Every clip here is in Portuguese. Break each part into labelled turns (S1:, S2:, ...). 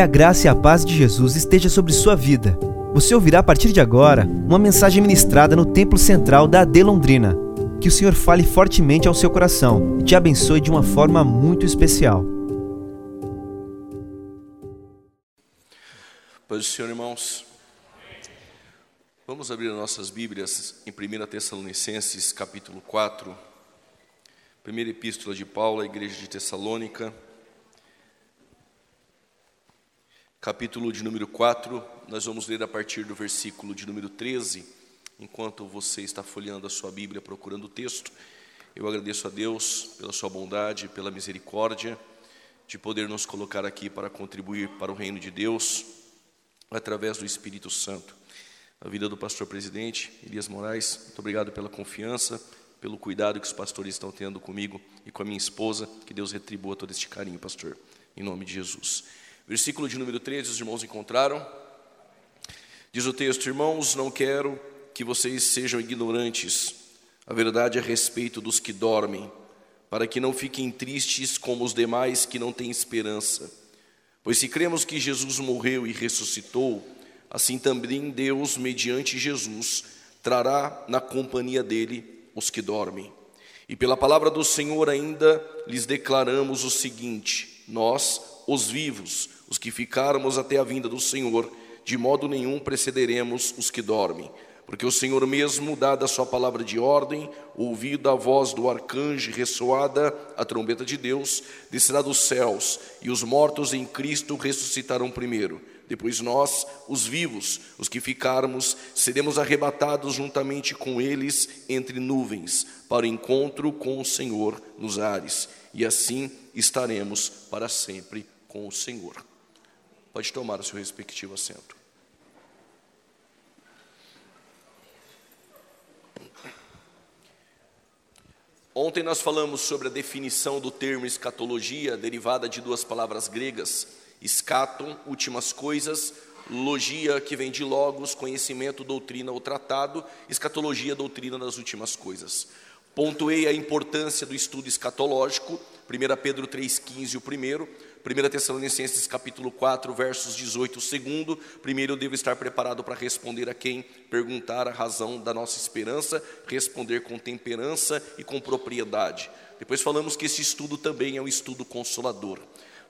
S1: Que a graça e a paz de Jesus esteja sobre sua vida. Você ouvirá a partir de agora uma mensagem ministrada no Templo Central da AD Londrina. Que o Senhor fale fortemente ao seu coração e te abençoe de uma forma muito especial.
S2: Paz do Senhor, irmãos. Vamos abrir nossas Bíblias em 1 Tessalonicenses, capítulo 4. Primeira epístola de Paulo à igreja de Tessalônica. Capítulo de número 4, nós vamos ler a partir do versículo de número 13. Enquanto você está folheando a sua Bíblia procurando o texto, eu agradeço a Deus pela sua bondade, pela misericórdia de poder nos colocar aqui para contribuir para o reino de Deus através do Espírito Santo a vida do pastor presidente Elias Moraes. Muito obrigado pela confiança, pelo cuidado que os pastores estão tendo comigo e com a minha esposa. Que Deus retribua todo este carinho, pastor, em nome de Jesus. Versículo de número 13, os irmãos encontraram. Diz o texto: Irmãos, não quero que vocês sejam ignorantes a verdade a respeito dos que dormem, para que não fiquem tristes como os demais que não têm esperança. Pois se cremos que Jesus morreu e ressuscitou, assim também Deus, mediante Jesus, trará na companhia dele os que dormem. E pela palavra do Senhor ainda lhes declaramos o seguinte: nós, os vivos, os que ficarmos até a vinda do Senhor, de modo nenhum precederemos os que dormem. Porque o Senhor mesmo, dada a sua palavra de ordem, ouvida a voz do arcanjo, ressoada a trombeta de Deus, descerá dos céus, e os mortos em Cristo ressuscitarão primeiro. Depois nós, os vivos, os que ficarmos, seremos arrebatados juntamente com eles entre nuvens, para o encontro com o Senhor nos ares, e assim estaremos para sempre com o Senhor. Pode tomar o seu respectivo assento. Ontem nós falamos sobre a definição do termo escatologia, derivada de duas palavras gregas, escaton, últimas coisas, logia, que vem de logos, conhecimento, doutrina ou tratado, escatologia, doutrina das últimas coisas. Pontuei a importância do estudo escatológico, 1 Pedro 3,15 o primeiro, 1 Tessalonicenses capítulo 4, versos 18 o segundo. Primeiro eu devo estar preparado para responder a quem perguntar a razão da nossa esperança, responder com temperança e com propriedade. Depois falamos que esse estudo também é um estudo consolador.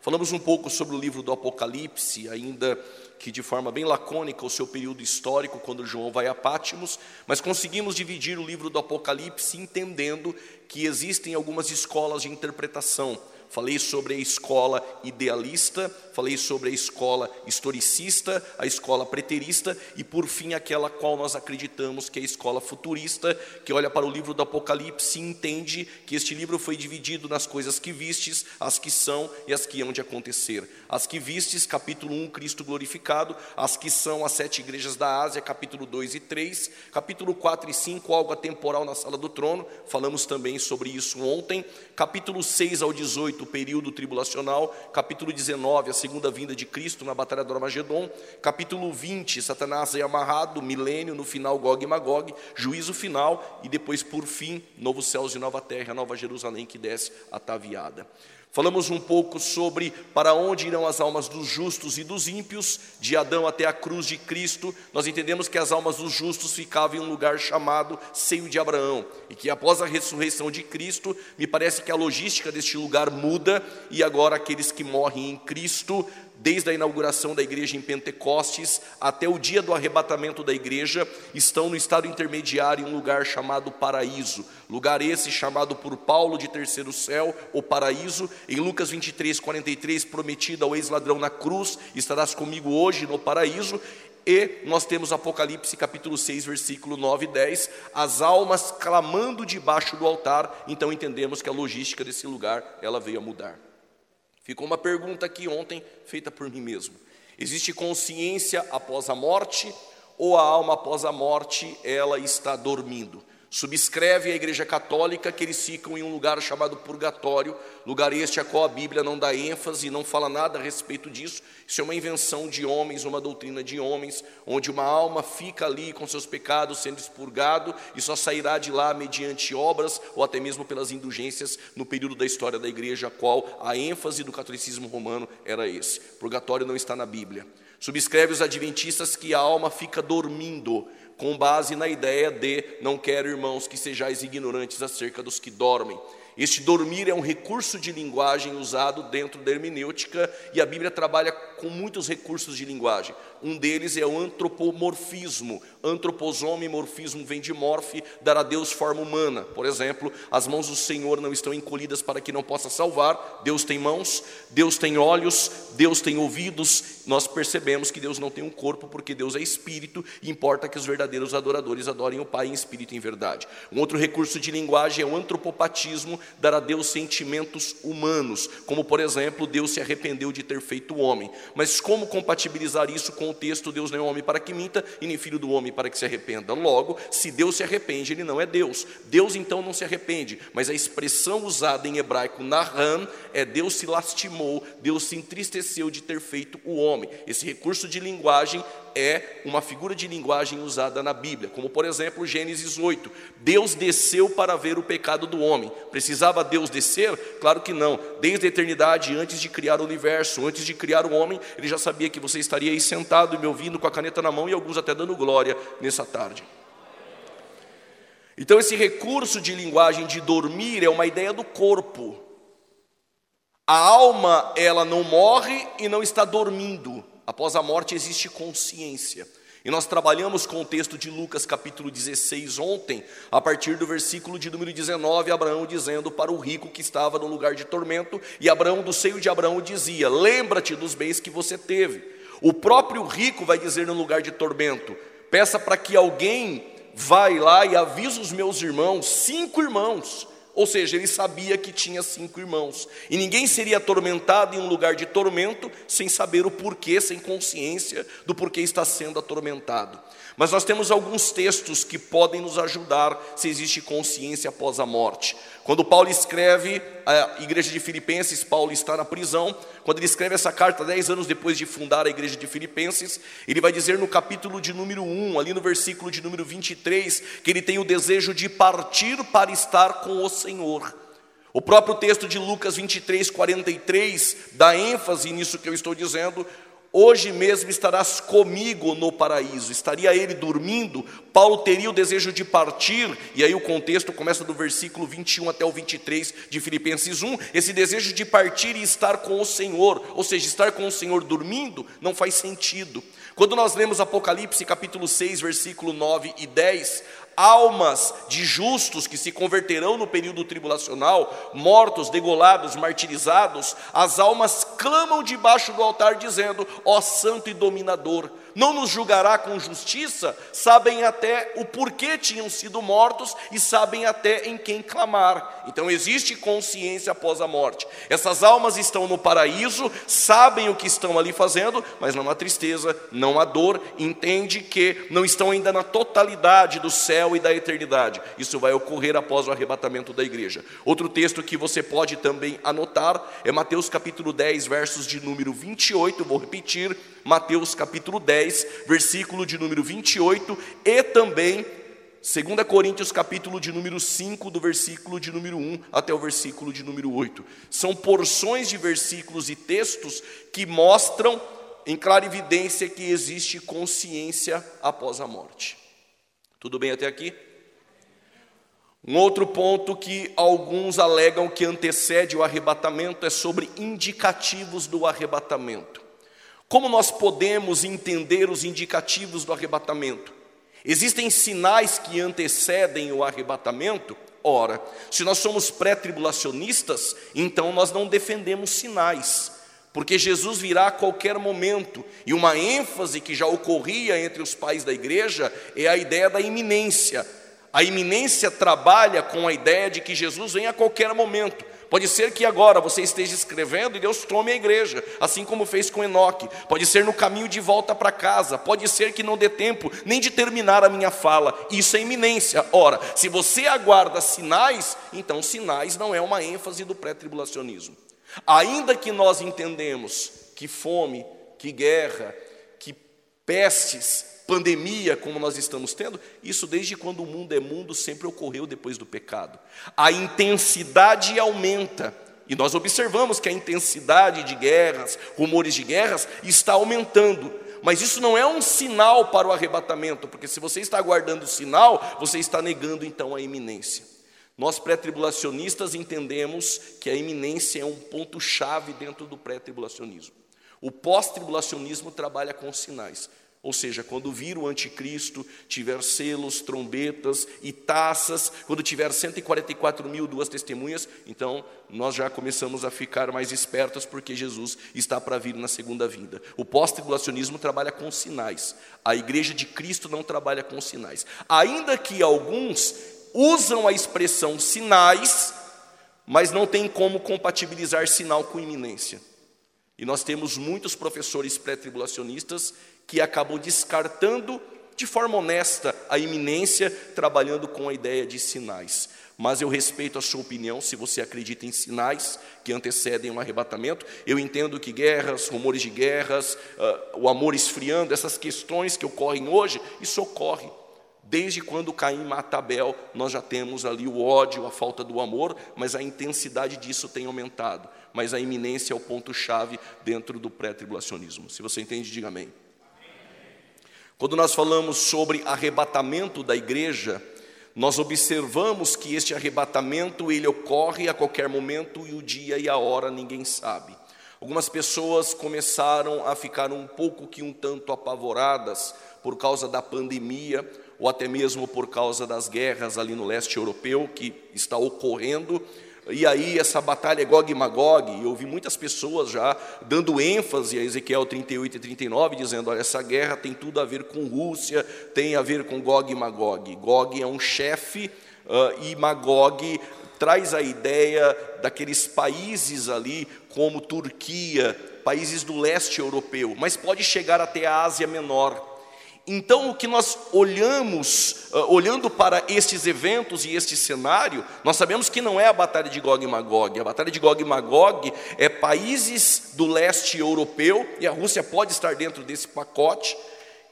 S2: Falamos um pouco sobre o livro do Apocalipse, ainda que de forma bem lacônica, o seu período histórico, quando João vai a Pátimos, mas conseguimos dividir o livro do Apocalipse entendendo que existem algumas escolas de interpretação falei sobre a escola idealista, falei sobre a escola historicista, a escola preterista e, por fim, aquela qual nós acreditamos que é a escola futurista, que olha para o livro do Apocalipse e entende que este livro foi dividido nas coisas que vistes, as que são e as que hão de acontecer. As que vistes, capítulo 1, Cristo glorificado, as que são as sete igrejas da Ásia, capítulo 2 e 3, capítulo 4 e 5, algo atemporal na sala do trono, falamos também sobre isso ontem, capítulo 6 ao 18, o período tribulacional, capítulo 19, a segunda vinda de Cristo na batalha do Armagedon, capítulo 20, Satanás é amarrado, milênio, no final Gog e Magog, juízo final e depois por fim, novos céus e nova terra, nova Jerusalém que desce ataviada. Falamos um pouco sobre para onde irão as almas dos justos e dos ímpios, de Adão até a cruz de Cristo. Nós entendemos que as almas dos justos ficavam em um lugar chamado seio de Abraão, e que após a ressurreição de Cristo, me parece que a logística deste lugar muda, e agora aqueles que morrem em Cristo desde a inauguração da igreja em Pentecostes até o dia do arrebatamento da igreja, estão no estado intermediário em um lugar chamado paraíso. Lugar esse chamado por Paulo de terceiro céu, o paraíso. Em Lucas 23, 43, prometido ao ex-ladrão na cruz: estarás comigo hoje no paraíso. E nós temos Apocalipse capítulo 6, versículo 9 e 10, as almas clamando debaixo do altar, então entendemos que a logística desse lugar, ela veio a mudar. Ficou uma pergunta aqui ontem, feita por mim mesmo. Existe consciência após a morte ou a alma após a morte ela está dormindo? Subscreve a Igreja Católica que eles ficam em um lugar chamado purgatório, lugar este a qual a Bíblia não dá ênfase, não fala nada a respeito disso. Isso é uma invenção de homens, uma doutrina de homens, onde uma alma fica ali com seus pecados sendo expurgado e só sairá de lá mediante obras ou até mesmo pelas indulgências no período da história da Igreja, a qual a ênfase do catolicismo romano era esse. Purgatório não está na Bíblia. Subscreve os adventistas que a alma fica dormindo com base na ideia de não quero, irmãos, que sejais ignorantes acerca dos que dormem. Este dormir é um recurso de linguagem usado dentro da hermenêutica e a Bíblia trabalha com muitos recursos de linguagem. Um deles é o antropomorfismo. Antroposome morfismo vem de morfe, dar a Deus forma humana. Por exemplo, as mãos do Senhor não estão encolhidas para que não possa salvar. Deus tem mãos, Deus tem olhos, Deus tem ouvidos. Nós percebemos que Deus não tem um corpo porque Deus é espírito e importa que os verdadeiros adoradores adorem o Pai em espírito e em verdade. Um outro recurso de linguagem é o antropopatismo, dar a Deus sentimentos humanos, como por exemplo, Deus se arrependeu de ter feito o homem. Mas como compatibilizar isso com o texto Deus não é homem para que minta e nem filho do homem para que se arrependa? Logo, se Deus se arrepende, ele não é Deus. Deus então não se arrepende, mas a expressão usada em hebraico nahan é Deus se lastimou, Deus se entristeceu de ter feito o homem. Esse recurso de linguagem é uma figura de linguagem usada na Bíblia, como por exemplo Gênesis 8. Deus desceu para ver o pecado do homem. Precisava Deus descer? Claro que não. Desde a eternidade, antes de criar o universo, antes de criar o homem, ele já sabia que você estaria aí sentado e me ouvindo com a caneta na mão e alguns até dando glória nessa tarde. Então, esse recurso de linguagem de dormir é uma ideia do corpo. A alma, ela não morre e não está dormindo. Após a morte existe consciência. E nós trabalhamos com o texto de Lucas capítulo 16 ontem, a partir do versículo de número 19, Abraão dizendo para o rico que estava no lugar de tormento, e Abraão, do seio de Abraão, dizia: Lembra-te dos bens que você teve. O próprio rico vai dizer no lugar de tormento: Peça para que alguém vá lá e avise os meus irmãos, cinco irmãos, ou seja, ele sabia que tinha cinco irmãos. E ninguém seria atormentado em um lugar de tormento sem saber o porquê, sem consciência do porquê está sendo atormentado. Mas nós temos alguns textos que podem nos ajudar se existe consciência após a morte. Quando Paulo escreve a igreja de Filipenses, Paulo está na prisão. Quando ele escreve essa carta, dez anos depois de fundar a igreja de Filipenses, ele vai dizer no capítulo de número 1, ali no versículo de número 23, que ele tem o desejo de partir para estar com o Senhor. O próprio texto de Lucas 23, 43 dá ênfase nisso que eu estou dizendo, Hoje mesmo estarás comigo no paraíso. Estaria ele dormindo, Paulo teria o desejo de partir, e aí o contexto começa do versículo 21 até o 23 de Filipenses 1. Esse desejo de partir e estar com o Senhor, ou seja, estar com o Senhor dormindo, não faz sentido. Quando nós lemos Apocalipse capítulo 6, versículo 9 e 10, almas de justos que se converterão no período tribulacional, mortos, degolados, martirizados, as almas clamam debaixo do altar, dizendo: Ó Santo e Dominador, não nos julgará com justiça? Sabem até o porquê tinham sido mortos e sabem até em quem clamar. Então existe consciência após a morte. Essas almas estão no paraíso, sabem o que estão ali fazendo, mas não há tristeza, não há dor, entende que não estão ainda na totalidade do céu e da eternidade. Isso vai ocorrer após o arrebatamento da igreja. Outro texto que você pode também anotar é Mateus capítulo 10, versos de número 28, vou repetir, Mateus capítulo 10, versículo de número 28 e também 2 Coríntios capítulo de número 5, do versículo de número 1 até o versículo de número 8. São porções de versículos e textos que mostram em clara evidência que existe consciência após a morte. Tudo bem até aqui? Um outro ponto que alguns alegam que antecede o arrebatamento é sobre indicativos do arrebatamento. Como nós podemos entender os indicativos do arrebatamento? Existem sinais que antecedem o arrebatamento? Ora, se nós somos pré-tribulacionistas, então nós não defendemos sinais, porque Jesus virá a qualquer momento, e uma ênfase que já ocorria entre os pais da igreja é a ideia da iminência. A iminência trabalha com a ideia de que Jesus vem a qualquer momento. Pode ser que agora você esteja escrevendo e Deus tome a igreja, assim como fez com Enoque. Pode ser no caminho de volta para casa. Pode ser que não dê tempo nem de terminar a minha fala. Isso é iminência. Ora, se você aguarda sinais, então sinais não é uma ênfase do pré-tribulacionismo. Ainda que nós entendemos que fome, que guerra, pestes, pandemia como nós estamos tendo, isso desde quando o mundo é mundo sempre ocorreu depois do pecado. A intensidade aumenta. E nós observamos que a intensidade de guerras, rumores de guerras, está aumentando. Mas isso não é um sinal para o arrebatamento, porque se você está aguardando o sinal, você está negando então a iminência. Nós pré-tribulacionistas entendemos que a iminência é um ponto-chave dentro do pré-tribulacionismo. O pós-tribulacionismo trabalha com sinais. Ou seja, quando vir o anticristo, tiver selos, trombetas e taças, quando tiver 144 mil duas testemunhas, então nós já começamos a ficar mais espertos porque Jesus está para vir na segunda vinda. O pós-tribulacionismo trabalha com sinais, a igreja de Cristo não trabalha com sinais. Ainda que alguns usam a expressão sinais, mas não tem como compatibilizar sinal com iminência. E nós temos muitos professores pré-tribulacionistas que acabou descartando de forma honesta a iminência, trabalhando com a ideia de sinais. Mas eu respeito a sua opinião, se você acredita em sinais que antecedem um arrebatamento. Eu entendo que guerras, rumores de guerras, uh, o amor esfriando, essas questões que ocorrem hoje, isso ocorre. Desde quando Caim mata Abel, nós já temos ali o ódio, a falta do amor, mas a intensidade disso tem aumentado. Mas a iminência é o ponto-chave dentro do pré-tribulacionismo. Se você entende, diga amém. Quando nós falamos sobre arrebatamento da igreja, nós observamos que este arrebatamento ele ocorre a qualquer momento e o dia e a hora ninguém sabe. Algumas pessoas começaram a ficar um pouco que um tanto apavoradas por causa da pandemia ou até mesmo por causa das guerras ali no leste europeu que está ocorrendo e aí essa batalha é Gog e Magog, eu ouvi muitas pessoas já dando ênfase a Ezequiel 38 e 39, dizendo, olha, essa guerra tem tudo a ver com Rússia, tem a ver com Gog e Magog. Gog é um chefe uh, e Magog traz a ideia daqueles países ali, como Turquia, países do leste europeu, mas pode chegar até a Ásia Menor. Então, o que nós olhamos, uh, olhando para estes eventos e este cenário, nós sabemos que não é a batalha de Gog e Magog. A batalha de Gog e Magog é países do leste europeu, e a Rússia pode estar dentro desse pacote,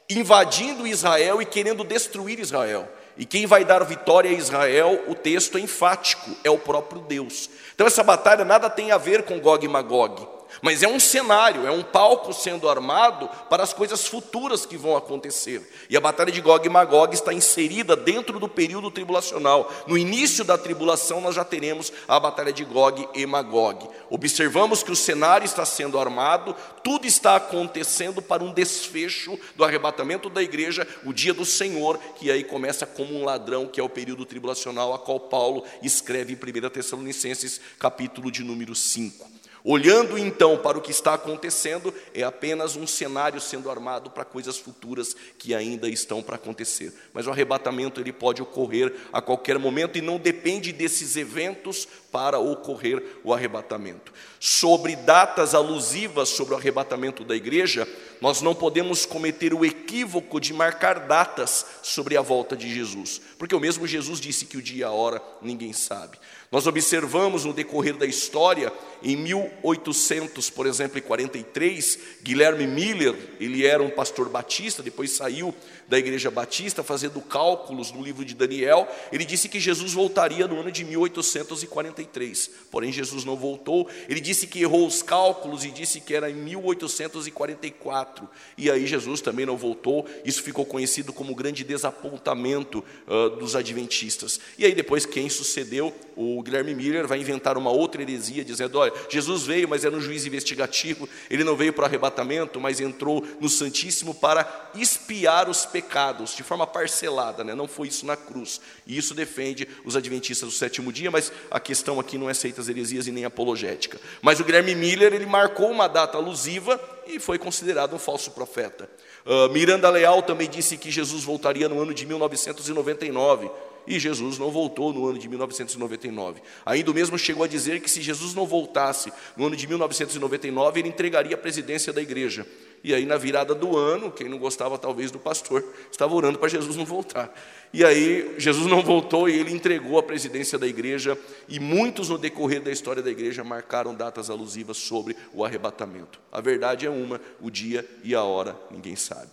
S2: invadindo Israel e querendo destruir Israel. E quem vai dar vitória a Israel, o texto é enfático, é o próprio Deus. Então, essa batalha nada tem a ver com Gog e Magog. Mas é um cenário, é um palco sendo armado para as coisas futuras que vão acontecer. E a batalha de Gog e Magog está inserida dentro do período tribulacional. No início da tribulação, nós já teremos a batalha de Gog e Magog. Observamos que o cenário está sendo armado, tudo está acontecendo para um desfecho do arrebatamento da igreja, o dia do Senhor, que aí começa como um ladrão, que é o período tribulacional, a qual Paulo escreve em 1 Tessalonicenses, capítulo de número 5. Olhando então para o que está acontecendo, é apenas um cenário sendo armado para coisas futuras que ainda estão para acontecer. Mas o arrebatamento ele pode ocorrer a qualquer momento e não depende desses eventos para ocorrer o arrebatamento. Sobre datas alusivas sobre o arrebatamento da igreja, nós não podemos cometer o equívoco de marcar datas sobre a volta de Jesus, porque o mesmo Jesus disse que o dia e a hora ninguém sabe. Nós observamos no decorrer da história, em 1800, por exemplo, em 43, Guilherme Miller, ele era um pastor batista, depois saiu da igreja batista, fazendo cálculos no livro de Daniel, ele disse que Jesus voltaria no ano de 1843. Porém, Jesus não voltou. Ele disse que errou os cálculos e disse que era em 1844. E aí Jesus também não voltou. Isso ficou conhecido como grande desapontamento uh, dos adventistas. E aí depois quem sucedeu, o Guilherme Miller vai inventar uma outra heresia, dizendo: olha, Jesus veio, mas era um juiz investigativo. Ele não veio para o arrebatamento, mas entrou no Santíssimo para espiar os pecados pecados de forma parcelada, né? não foi isso na cruz. E isso defende os adventistas do sétimo dia, mas a questão aqui não é seitas heresias e nem apologética. Mas o Guilherme Miller, ele marcou uma data alusiva e foi considerado um falso profeta. Uh, Miranda Leal também disse que Jesus voltaria no ano de 1999. E Jesus não voltou no ano de 1999. Ainda mesmo chegou a dizer que se Jesus não voltasse no ano de 1999, ele entregaria a presidência da igreja. E aí, na virada do ano, quem não gostava talvez do pastor, estava orando para Jesus não voltar. E aí, Jesus não voltou e ele entregou a presidência da igreja. E muitos, no decorrer da história da igreja, marcaram datas alusivas sobre o arrebatamento. A verdade é uma: o dia e a hora ninguém sabe.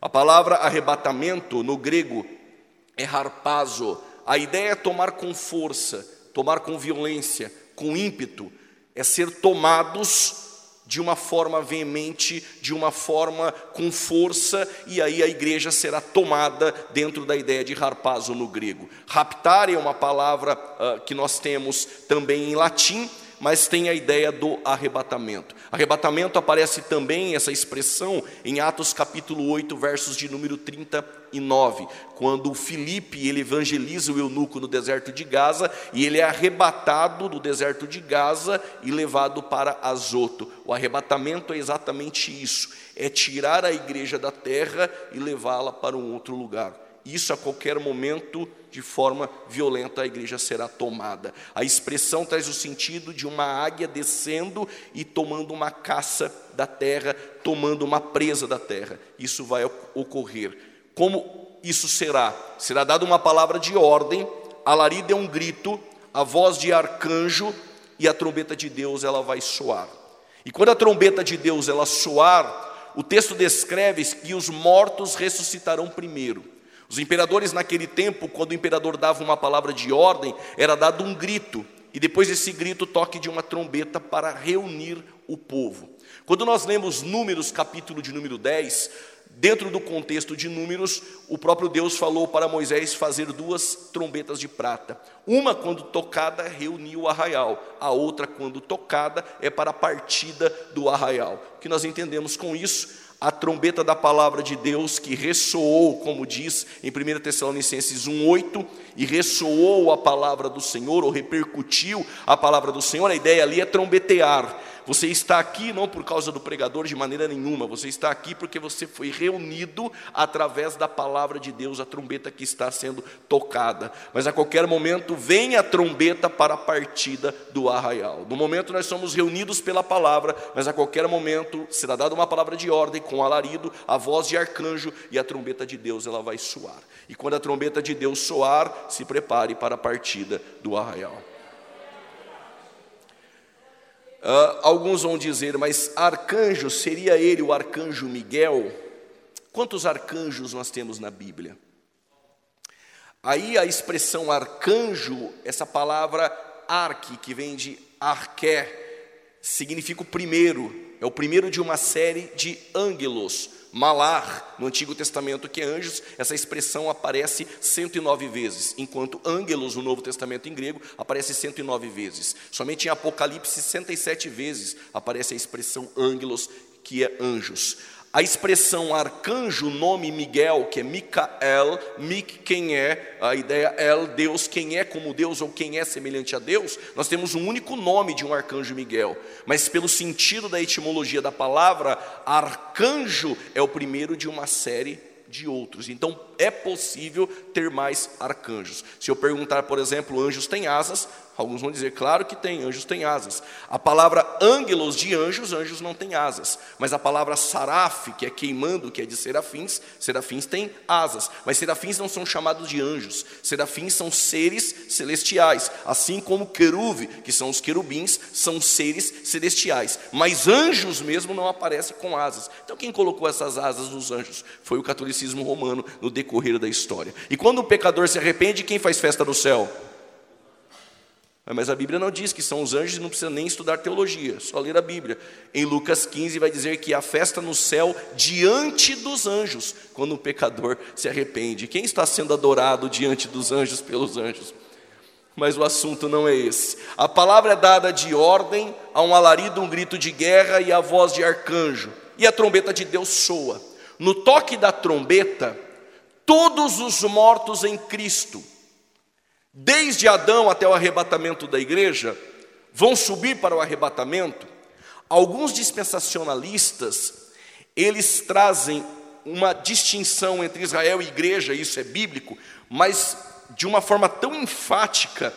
S2: A palavra arrebatamento no grego é harpazo. A ideia é tomar com força, tomar com violência, com ímpeto, é ser tomados de uma forma veemente, de uma forma com força, e aí a igreja será tomada dentro da ideia de harpazo no grego. Raptar é uma palavra uh, que nós temos também em latim, mas tem a ideia do arrebatamento. Arrebatamento aparece também essa expressão em Atos capítulo 8, versos de número 39, quando Filipe ele evangeliza o eunuco no deserto de Gaza e ele é arrebatado do deserto de Gaza e levado para Azoto. O arrebatamento é exatamente isso, é tirar a igreja da terra e levá-la para um outro lugar. Isso a qualquer momento, de forma violenta, a igreja será tomada. A expressão traz o sentido de uma águia descendo e tomando uma caça da terra, tomando uma presa da terra. Isso vai ocorrer. Como isso será? Será dada uma palavra de ordem, alarido é um grito, a voz de arcanjo e a trombeta de Deus ela vai soar. E quando a trombeta de Deus ela soar, o texto descreve que os mortos ressuscitarão primeiro. Os imperadores naquele tempo, quando o imperador dava uma palavra de ordem, era dado um grito, e depois desse grito, toque de uma trombeta para reunir o povo. Quando nós lemos Números, capítulo de número 10, dentro do contexto de Números, o próprio Deus falou para Moisés fazer duas trombetas de prata. Uma, quando tocada, reuniu o arraial, a outra, quando tocada, é para a partida do arraial. O que nós entendemos com isso? A trombeta da palavra de Deus que ressoou, como diz em 1 Tessalonicenses 1,8, e ressoou a palavra do Senhor, ou repercutiu a palavra do Senhor, a ideia ali é trombetear. Você está aqui não por causa do pregador de maneira nenhuma, você está aqui porque você foi reunido através da palavra de Deus, a trombeta que está sendo tocada. Mas a qualquer momento vem a trombeta para a partida do arraial. No momento nós somos reunidos pela palavra, mas a qualquer momento será dada uma palavra de ordem com alarido, a voz de arcanjo e a trombeta de Deus ela vai soar. E quando a trombeta de Deus soar, se prepare para a partida do arraial. Uh, alguns vão dizer, mas arcanjo, seria ele o arcanjo Miguel? Quantos arcanjos nós temos na Bíblia? Aí a expressão arcanjo, essa palavra arque, que vem de arqué, significa o primeiro, é o primeiro de uma série de ângelos, Malar, no Antigo Testamento, que é anjos, essa expressão aparece 109 vezes, enquanto ângelos no Novo Testamento em grego aparece 109 vezes. Somente em Apocalipse 67 vezes aparece a expressão ângelos, que é anjos. A expressão arcanjo, nome Miguel, que é Micael, Mic quem é, a ideia El, Deus, quem é como Deus ou quem é semelhante a Deus, nós temos um único nome de um arcanjo Miguel, mas pelo sentido da etimologia da palavra, arcanjo é o primeiro de uma série de outros. Então é possível ter mais arcanjos. Se eu perguntar, por exemplo, anjos têm asas, alguns vão dizer, claro que tem, anjos têm asas. A palavra ângelos de anjos, anjos não têm asas. Mas a palavra saraf, que é queimando, que é de serafins, serafins têm asas. Mas serafins não são chamados de anjos. Serafins são seres celestiais, assim como queruve, que são os querubins, são seres celestiais. Mas anjos mesmo não aparecem com asas. Então quem colocou essas asas nos anjos foi o catolicismo romano no decorrer decorrer da história. E quando o pecador se arrepende, quem faz festa no céu? Mas a Bíblia não diz que são os anjos, não precisa nem estudar teologia, só ler a Bíblia. Em Lucas 15 vai dizer que há festa no céu diante dos anjos, quando o pecador se arrepende. Quem está sendo adorado diante dos anjos pelos anjos? Mas o assunto não é esse. A palavra é dada de ordem, a um alarido, um grito de guerra e a voz de arcanjo. E a trombeta de Deus soa. No toque da trombeta, todos os mortos em Cristo, desde Adão até o arrebatamento da igreja, vão subir para o arrebatamento. Alguns dispensacionalistas, eles trazem uma distinção entre Israel e igreja, isso é bíblico, mas de uma forma tão enfática,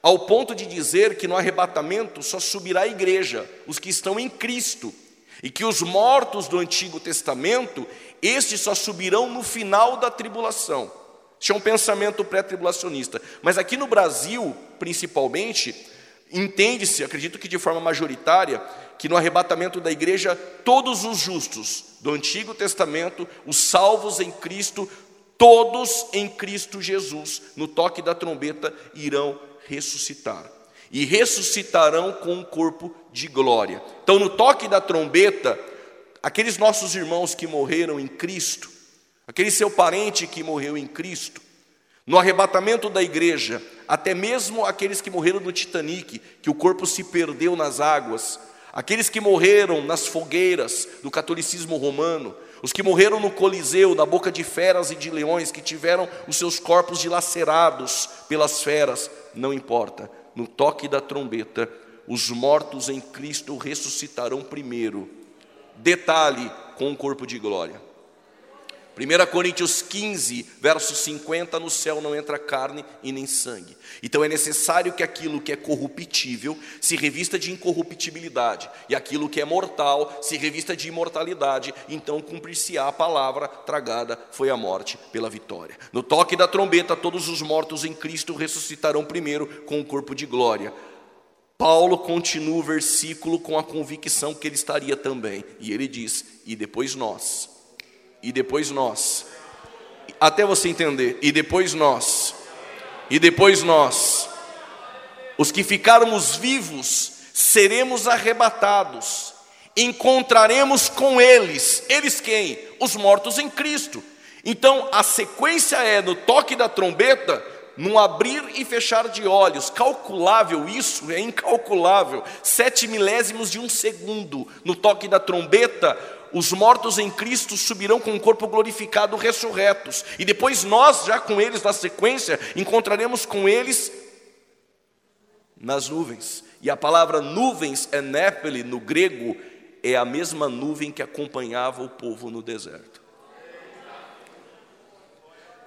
S2: ao ponto de dizer que no arrebatamento só subirá a igreja, os que estão em Cristo, e que os mortos do Antigo Testamento, estes só subirão no final da tribulação. Isso é um pensamento pré-tribulacionista. Mas aqui no Brasil, principalmente, entende-se, acredito que de forma majoritária, que no arrebatamento da igreja, todos os justos do Antigo Testamento, os salvos em Cristo, todos em Cristo Jesus, no toque da trombeta, irão ressuscitar. E ressuscitarão com um corpo de glória. Então, no toque da trombeta, aqueles nossos irmãos que morreram em Cristo, aquele seu parente que morreu em Cristo, no arrebatamento da igreja, até mesmo aqueles que morreram no Titanic, que o corpo se perdeu nas águas, aqueles que morreram nas fogueiras do catolicismo romano, os que morreram no Coliseu, na boca de feras e de leões, que tiveram os seus corpos dilacerados pelas feras, não importa, no toque da trombeta, os mortos em Cristo ressuscitarão primeiro. Detalhe com o corpo de glória. 1 Coríntios 15, verso 50, no céu não entra carne e nem sangue. Então é necessário que aquilo que é corruptível se revista de incorruptibilidade, e aquilo que é mortal se revista de imortalidade, então cumprir-se-á a palavra tragada foi a morte pela vitória. No toque da trombeta, todos os mortos em Cristo ressuscitarão primeiro com o corpo de glória. Paulo continua o versículo com a convicção que ele estaria também, e ele diz: e depois nós e depois nós. Até você entender, e depois nós. E depois nós. Os que ficarmos vivos seremos arrebatados. Encontraremos com eles. Eles quem? Os mortos em Cristo. Então a sequência é no toque da trombeta, num abrir e fechar de olhos, calculável isso, é incalculável, sete milésimos de um segundo, no toque da trombeta, os mortos em Cristo subirão com o corpo glorificado ressurretos, e depois nós, já com eles na sequência, encontraremos com eles nas nuvens. E a palavra nuvens, enépele, no grego, é a mesma nuvem que acompanhava o povo no deserto.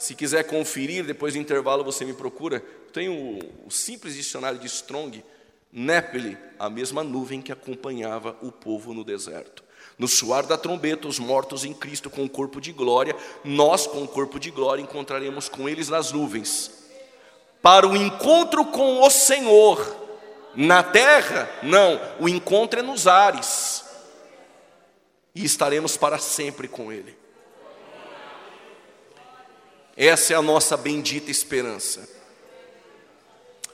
S2: Se quiser conferir, depois do intervalo você me procura. Tem o, o simples dicionário de Strong, Népele, a mesma nuvem que acompanhava o povo no deserto. No suar da trombeta, os mortos em Cristo com o corpo de glória, nós com o corpo de glória encontraremos com eles nas nuvens. Para o encontro com o Senhor, na terra, não, o encontro é nos ares. E estaremos para sempre com Ele. Essa é a nossa bendita esperança.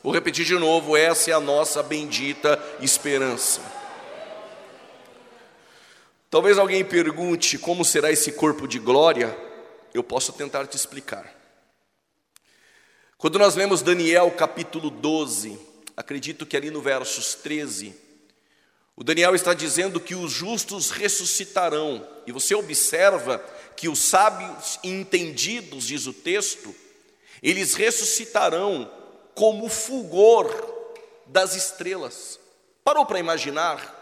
S2: Vou repetir de novo: essa é a nossa bendita esperança. Talvez alguém pergunte como será esse corpo de glória, eu posso tentar te explicar. Quando nós lemos Daniel capítulo 12, acredito que ali no versos 13, o Daniel está dizendo que os justos ressuscitarão, e você observa que os sábios entendidos, diz o texto, eles ressuscitarão como o fulgor das estrelas. Parou para imaginar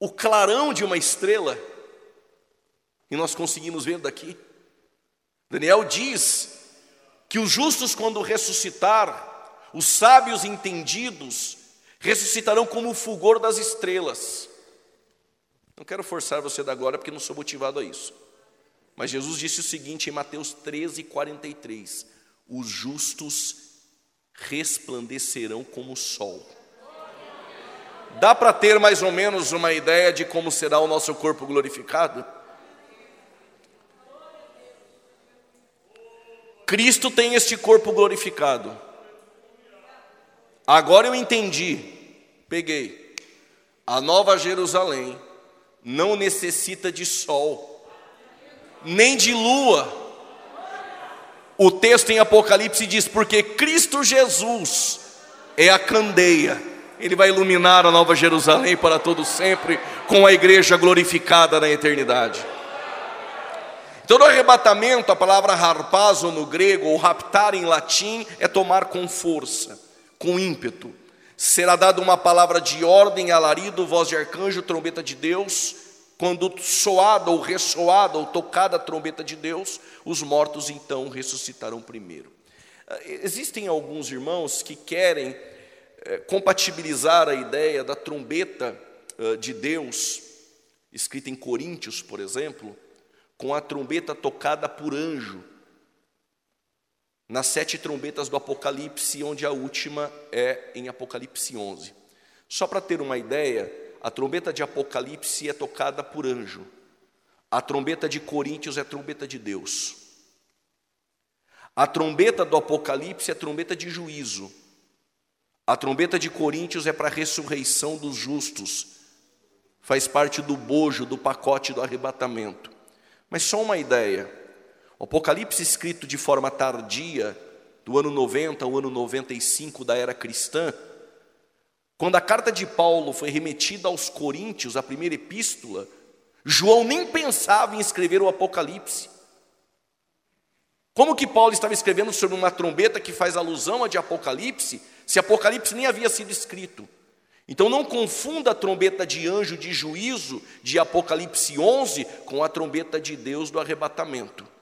S2: o clarão de uma estrela, e nós conseguimos ver daqui. Daniel diz que os justos, quando ressuscitar, os sábios entendidos, ressuscitarão como o fulgor das estrelas. Não quero forçar você da agora, porque não sou motivado a isso. Mas Jesus disse o seguinte em Mateus 13, 43: Os justos resplandecerão como o sol. Dá para ter mais ou menos uma ideia de como será o nosso corpo glorificado? Cristo tem este corpo glorificado. Agora eu entendi, peguei. A nova Jerusalém não necessita de sol, nem de lua. O texto em Apocalipse diz: porque Cristo Jesus é a candeia ele vai iluminar a Nova Jerusalém para todo sempre, com a igreja glorificada na eternidade. Então, no arrebatamento, a palavra harpazo no grego, ou raptar em latim, é tomar com força, com ímpeto. Será dada uma palavra de ordem, alarido, voz de arcanjo, trombeta de Deus, quando soada ou ressoada ou tocada a trombeta de Deus, os mortos então ressuscitarão primeiro. Ah, existem alguns irmãos que querem é, compatibilizar a ideia da trombeta ah, de Deus, escrita em Coríntios, por exemplo, com a trombeta tocada por anjo, nas sete trombetas do Apocalipse, onde a última é em Apocalipse 11. Só para ter uma ideia, a trombeta de Apocalipse é tocada por anjo, a trombeta de Coríntios é a trombeta de Deus. A trombeta do Apocalipse é a trombeta de juízo. A trombeta de Coríntios é para a ressurreição dos justos, faz parte do bojo, do pacote do arrebatamento. Mas só uma ideia: o Apocalipse, escrito de forma tardia, do ano 90 ao ano 95 da era cristã, quando a carta de Paulo foi remetida aos Coríntios, a primeira epístola, João nem pensava em escrever o Apocalipse. Como que Paulo estava escrevendo sobre uma trombeta que faz alusão a de Apocalipse, se Apocalipse nem havia sido escrito? Então não confunda a trombeta de anjo de juízo de Apocalipse 11 com a trombeta de Deus do arrebatamento.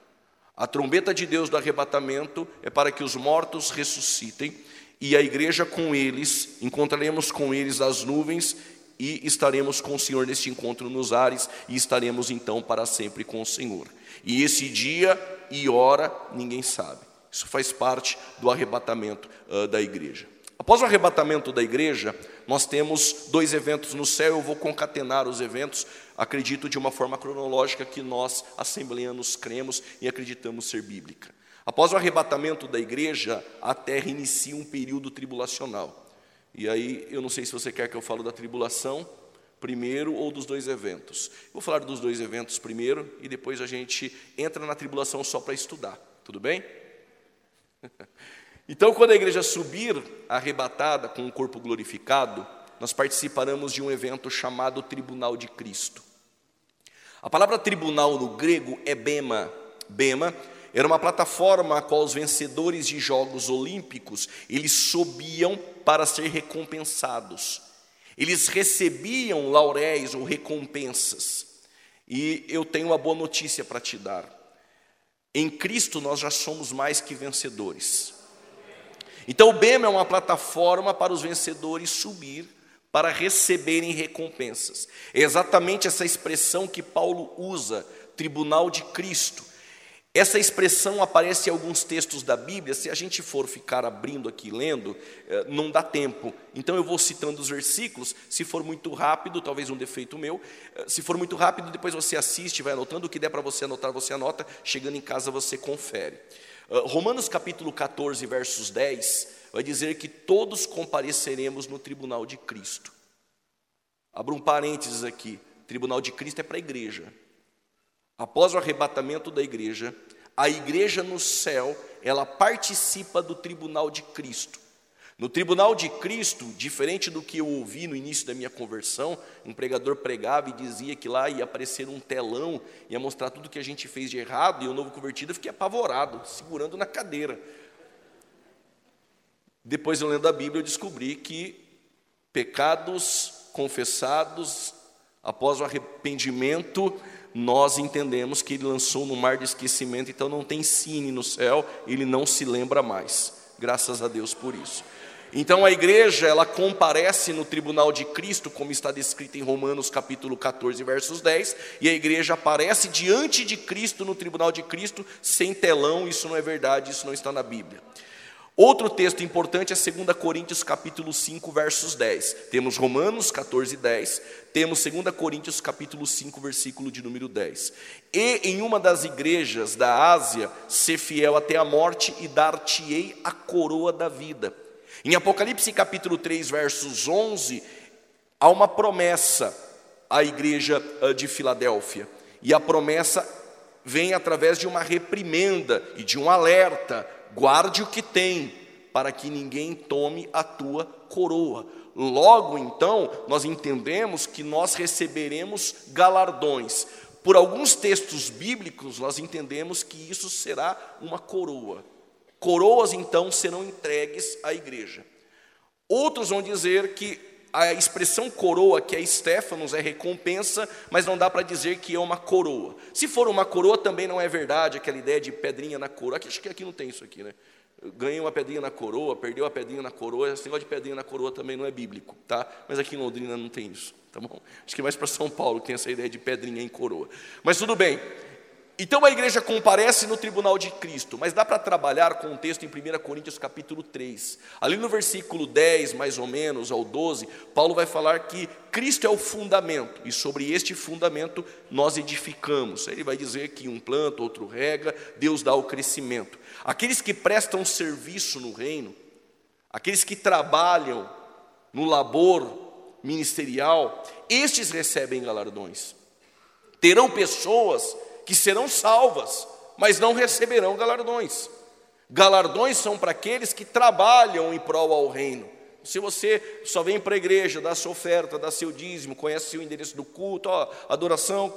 S2: A trombeta de Deus do arrebatamento é para que os mortos ressuscitem e a igreja com eles, encontraremos com eles as nuvens e estaremos com o Senhor neste encontro nos ares e estaremos então para sempre com o Senhor. E esse dia e hora ninguém sabe. Isso faz parte do arrebatamento uh, da igreja. Após o arrebatamento da igreja, nós temos dois eventos no céu. Eu vou concatenar os eventos, acredito, de uma forma cronológica que nós, assembleanos, cremos e acreditamos ser bíblica. Após o arrebatamento da igreja, a terra inicia um período tribulacional. E aí, eu não sei se você quer que eu fale da tribulação primeiro ou dos dois eventos. Vou falar dos dois eventos primeiro e depois a gente entra na tribulação só para estudar. Tudo bem? Então, quando a igreja subir arrebatada com o corpo glorificado, nós participaremos de um evento chamado Tribunal de Cristo. A palavra tribunal no grego é bema. Bema era uma plataforma a qual os vencedores de jogos olímpicos, eles subiam para ser recompensados. Eles recebiam lauréis ou recompensas. E eu tenho uma boa notícia para te dar. Em Cristo nós já somos mais que vencedores. Então o BEM é uma plataforma para os vencedores subir para receberem recompensas. É exatamente essa expressão que Paulo usa, tribunal de Cristo. Essa expressão aparece em alguns textos da Bíblia, se a gente for ficar abrindo aqui lendo, eh, não dá tempo. Então eu vou citando os versículos, se for muito rápido, talvez um defeito meu, eh, se for muito rápido, depois você assiste, vai anotando, o que der para você anotar, você anota, chegando em casa você confere. Eh, Romanos capítulo 14, versos 10, vai dizer que todos compareceremos no tribunal de Cristo. Abra um parênteses aqui, tribunal de Cristo é para a igreja. Após o arrebatamento da igreja, a igreja no céu, ela participa do tribunal de Cristo. No tribunal de Cristo, diferente do que eu ouvi no início da minha conversão, um pregador pregava e dizia que lá ia aparecer um telão, ia mostrar tudo que a gente fez de errado, e o novo convertido fiquei apavorado, segurando na cadeira. Depois eu lendo a Bíblia, eu descobri que pecados confessados após o arrependimento nós entendemos que ele lançou no mar de esquecimento, então não tem cine no céu, ele não se lembra mais. Graças a Deus por isso. Então a igreja, ela comparece no tribunal de Cristo, como está descrito em Romanos capítulo 14, versos 10, e a igreja aparece diante de Cristo no tribunal de Cristo sem telão, isso não é verdade, isso não está na Bíblia. Outro texto importante é 2 Coríntios capítulo 5, versos 10. Temos Romanos 14, 10, temos 2 Coríntios capítulo 5, versículo de número 10. E em uma das igrejas da Ásia, ser fiel até a morte e dar-te-ei a coroa da vida. Em Apocalipse capítulo 3, versos 11, há uma promessa à igreja ah, de Filadélfia. E a promessa vem através de uma reprimenda e de um alerta guarde o que tem, para que ninguém tome a tua coroa. Logo então, nós entendemos que nós receberemos galardões. Por alguns textos bíblicos, nós entendemos que isso será uma coroa. Coroas então serão entregues à igreja. Outros vão dizer que a expressão coroa, que é Stefanos, é recompensa, mas não dá para dizer que é uma coroa. Se for uma coroa, também não é verdade aquela ideia de pedrinha na coroa. Aqui, acho que aqui não tem isso aqui, né? Ganhei uma pedrinha na coroa, perdeu a pedrinha na coroa. Esse negócio de pedrinha na coroa também não é bíblico, tá? Mas aqui em Londrina não tem isso, tá bom? Acho que é mais para São Paulo tem essa ideia de pedrinha em coroa. Mas tudo bem. Então a igreja comparece no tribunal de Cristo, mas dá para trabalhar com o um texto em 1 Coríntios capítulo 3. Ali no versículo 10, mais ou menos, ao 12, Paulo vai falar que Cristo é o fundamento, e sobre este fundamento nós edificamos. Ele vai dizer que um planta, outro rega, Deus dá o crescimento. Aqueles que prestam serviço no reino, aqueles que trabalham no labor ministerial, estes recebem galardões. Terão pessoas que serão salvas, mas não receberão galardões. Galardões são para aqueles que trabalham em prol ao reino. Se você só vem para a igreja, dá sua oferta, dá seu dízimo, conhece o endereço do culto, ó, adoração,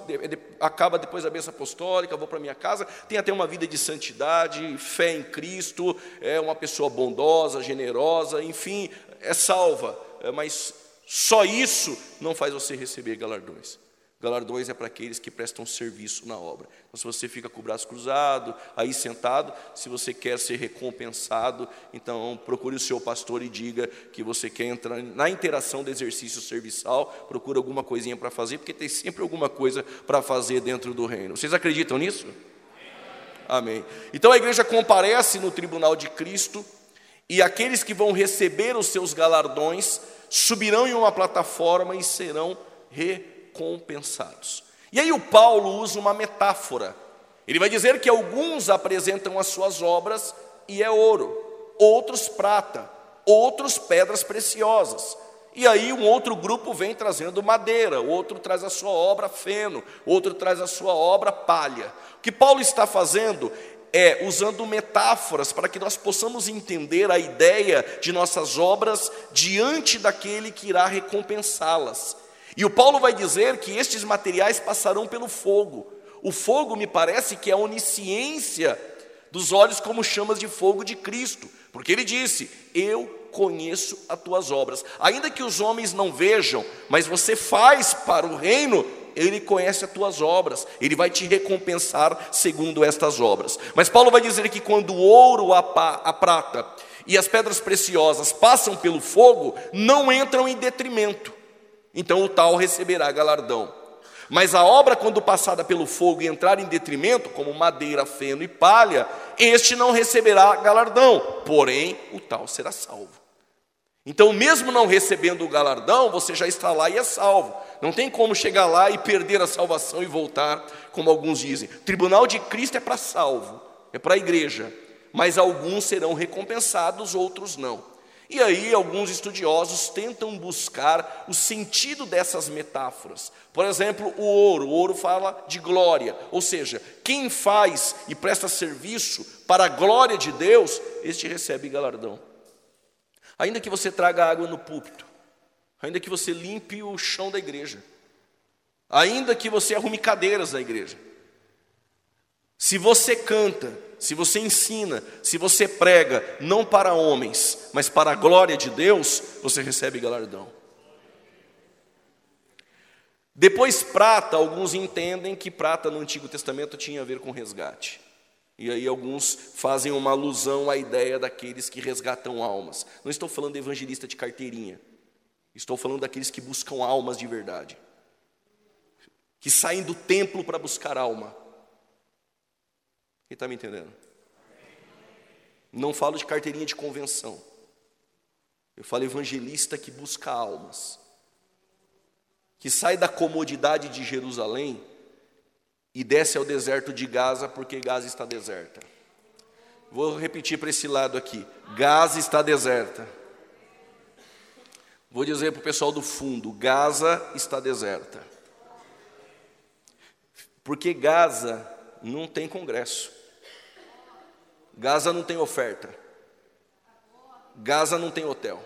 S2: acaba depois da bênção apostólica, vou para minha casa, tem até uma vida de santidade, fé em Cristo, é uma pessoa bondosa, generosa, enfim, é salva, é, mas só isso não faz você receber galardões. Galardões é para aqueles que prestam serviço na obra. Então, se você fica com o braço cruzado, aí sentado, se você quer ser recompensado, então procure o seu pastor e diga que você quer entrar na interação do exercício serviçal, procure alguma coisinha para fazer, porque tem sempre alguma coisa para fazer dentro do reino. Vocês acreditam nisso? Amém. Então a igreja comparece no tribunal de Cristo e aqueles que vão receber os seus galardões subirão em uma plataforma e serão recompensados recompensados. E aí o Paulo usa uma metáfora. Ele vai dizer que alguns apresentam as suas obras e é ouro, outros prata, outros pedras preciosas. E aí um outro grupo vem trazendo madeira, outro traz a sua obra feno, outro traz a sua obra palha. O que Paulo está fazendo é usando metáforas para que nós possamos entender a ideia de nossas obras diante daquele que irá recompensá-las. E o Paulo vai dizer que estes materiais passarão pelo fogo. O fogo me parece que é a onisciência dos olhos como chamas de fogo de Cristo, porque ele disse: Eu conheço as tuas obras. Ainda que os homens não vejam, mas você faz para o reino, ele conhece as tuas obras, ele vai te recompensar segundo estas obras. Mas Paulo vai dizer que quando o ouro, a, a prata e as pedras preciosas passam pelo fogo, não entram em detrimento então o tal receberá galardão. Mas a obra, quando passada pelo fogo e entrar em detrimento, como madeira, feno e palha, este não receberá galardão, porém o tal será salvo. Então, mesmo não recebendo o galardão, você já está lá e é salvo. Não tem como chegar lá e perder a salvação e voltar, como alguns dizem. Tribunal de Cristo é para salvo, é para a igreja, mas alguns serão recompensados, outros não. E aí, alguns estudiosos tentam buscar o sentido dessas metáforas. Por exemplo, o ouro. O ouro fala de glória, ou seja, quem faz e presta serviço para a glória de Deus, este recebe galardão. Ainda que você traga água no púlpito, ainda que você limpe o chão da igreja, ainda que você arrume cadeiras da igreja, se você canta, se você ensina, se você prega, não para homens, mas para a glória de Deus, você recebe galardão. Depois, prata, alguns entendem que prata no Antigo Testamento tinha a ver com resgate. E aí alguns fazem uma alusão à ideia daqueles que resgatam almas. Não estou falando de evangelista de carteirinha. Estou falando daqueles que buscam almas de verdade. Que saem do templo para buscar alma. Quem está me entendendo? Não falo de carteirinha de convenção. Eu falo evangelista que busca almas. Que sai da comodidade de Jerusalém e desce ao deserto de Gaza porque Gaza está deserta. Vou repetir para esse lado aqui: Gaza está deserta. Vou dizer para o pessoal do fundo: Gaza está deserta. Porque Gaza não tem congresso. Gaza não tem oferta. Gaza não tem hotel.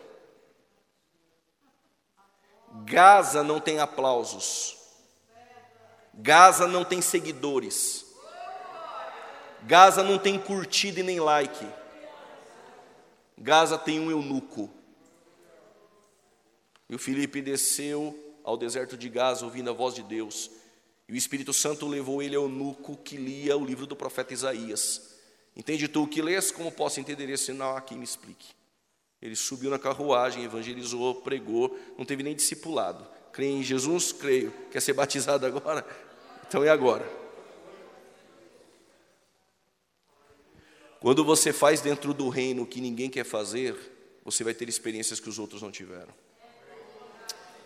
S2: Gaza não tem aplausos. Gaza não tem seguidores. Gaza não tem curtida e nem like. Gaza tem um eunuco. E o Filipe desceu ao deserto de Gaza, ouvindo a voz de Deus. E o Espírito Santo levou ele ao nuco que lia o livro do profeta Isaías. Entende tu o que lês? Como posso entender esse sinal? Aqui me explique. Ele subiu na carruagem, evangelizou, pregou, não teve nem discipulado. Crê em Jesus? Creio. Quer ser batizado agora? Então é agora. Quando você faz dentro do reino o que ninguém quer fazer, você vai ter experiências que os outros não tiveram.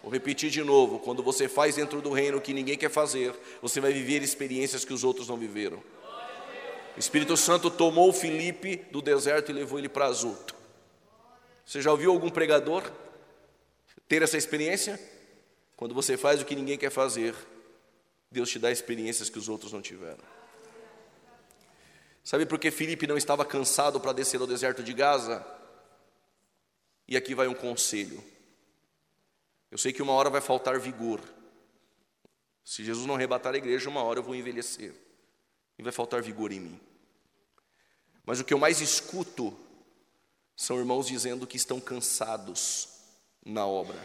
S2: Vou repetir de novo: quando você faz dentro do reino o que ninguém quer fazer, você vai viver experiências que os outros não viveram. O Espírito Santo tomou Filipe do deserto e levou ele para Azoto. Você já ouviu algum pregador ter essa experiência? Quando você faz o que ninguém quer fazer, Deus te dá experiências que os outros não tiveram. Sabe por que Filipe não estava cansado para descer ao deserto de Gaza? E aqui vai um conselho. Eu sei que uma hora vai faltar vigor. Se Jesus não arrebatar a igreja, uma hora eu vou envelhecer. E vai faltar vigor em mim. Mas o que eu mais escuto são irmãos dizendo que estão cansados na obra.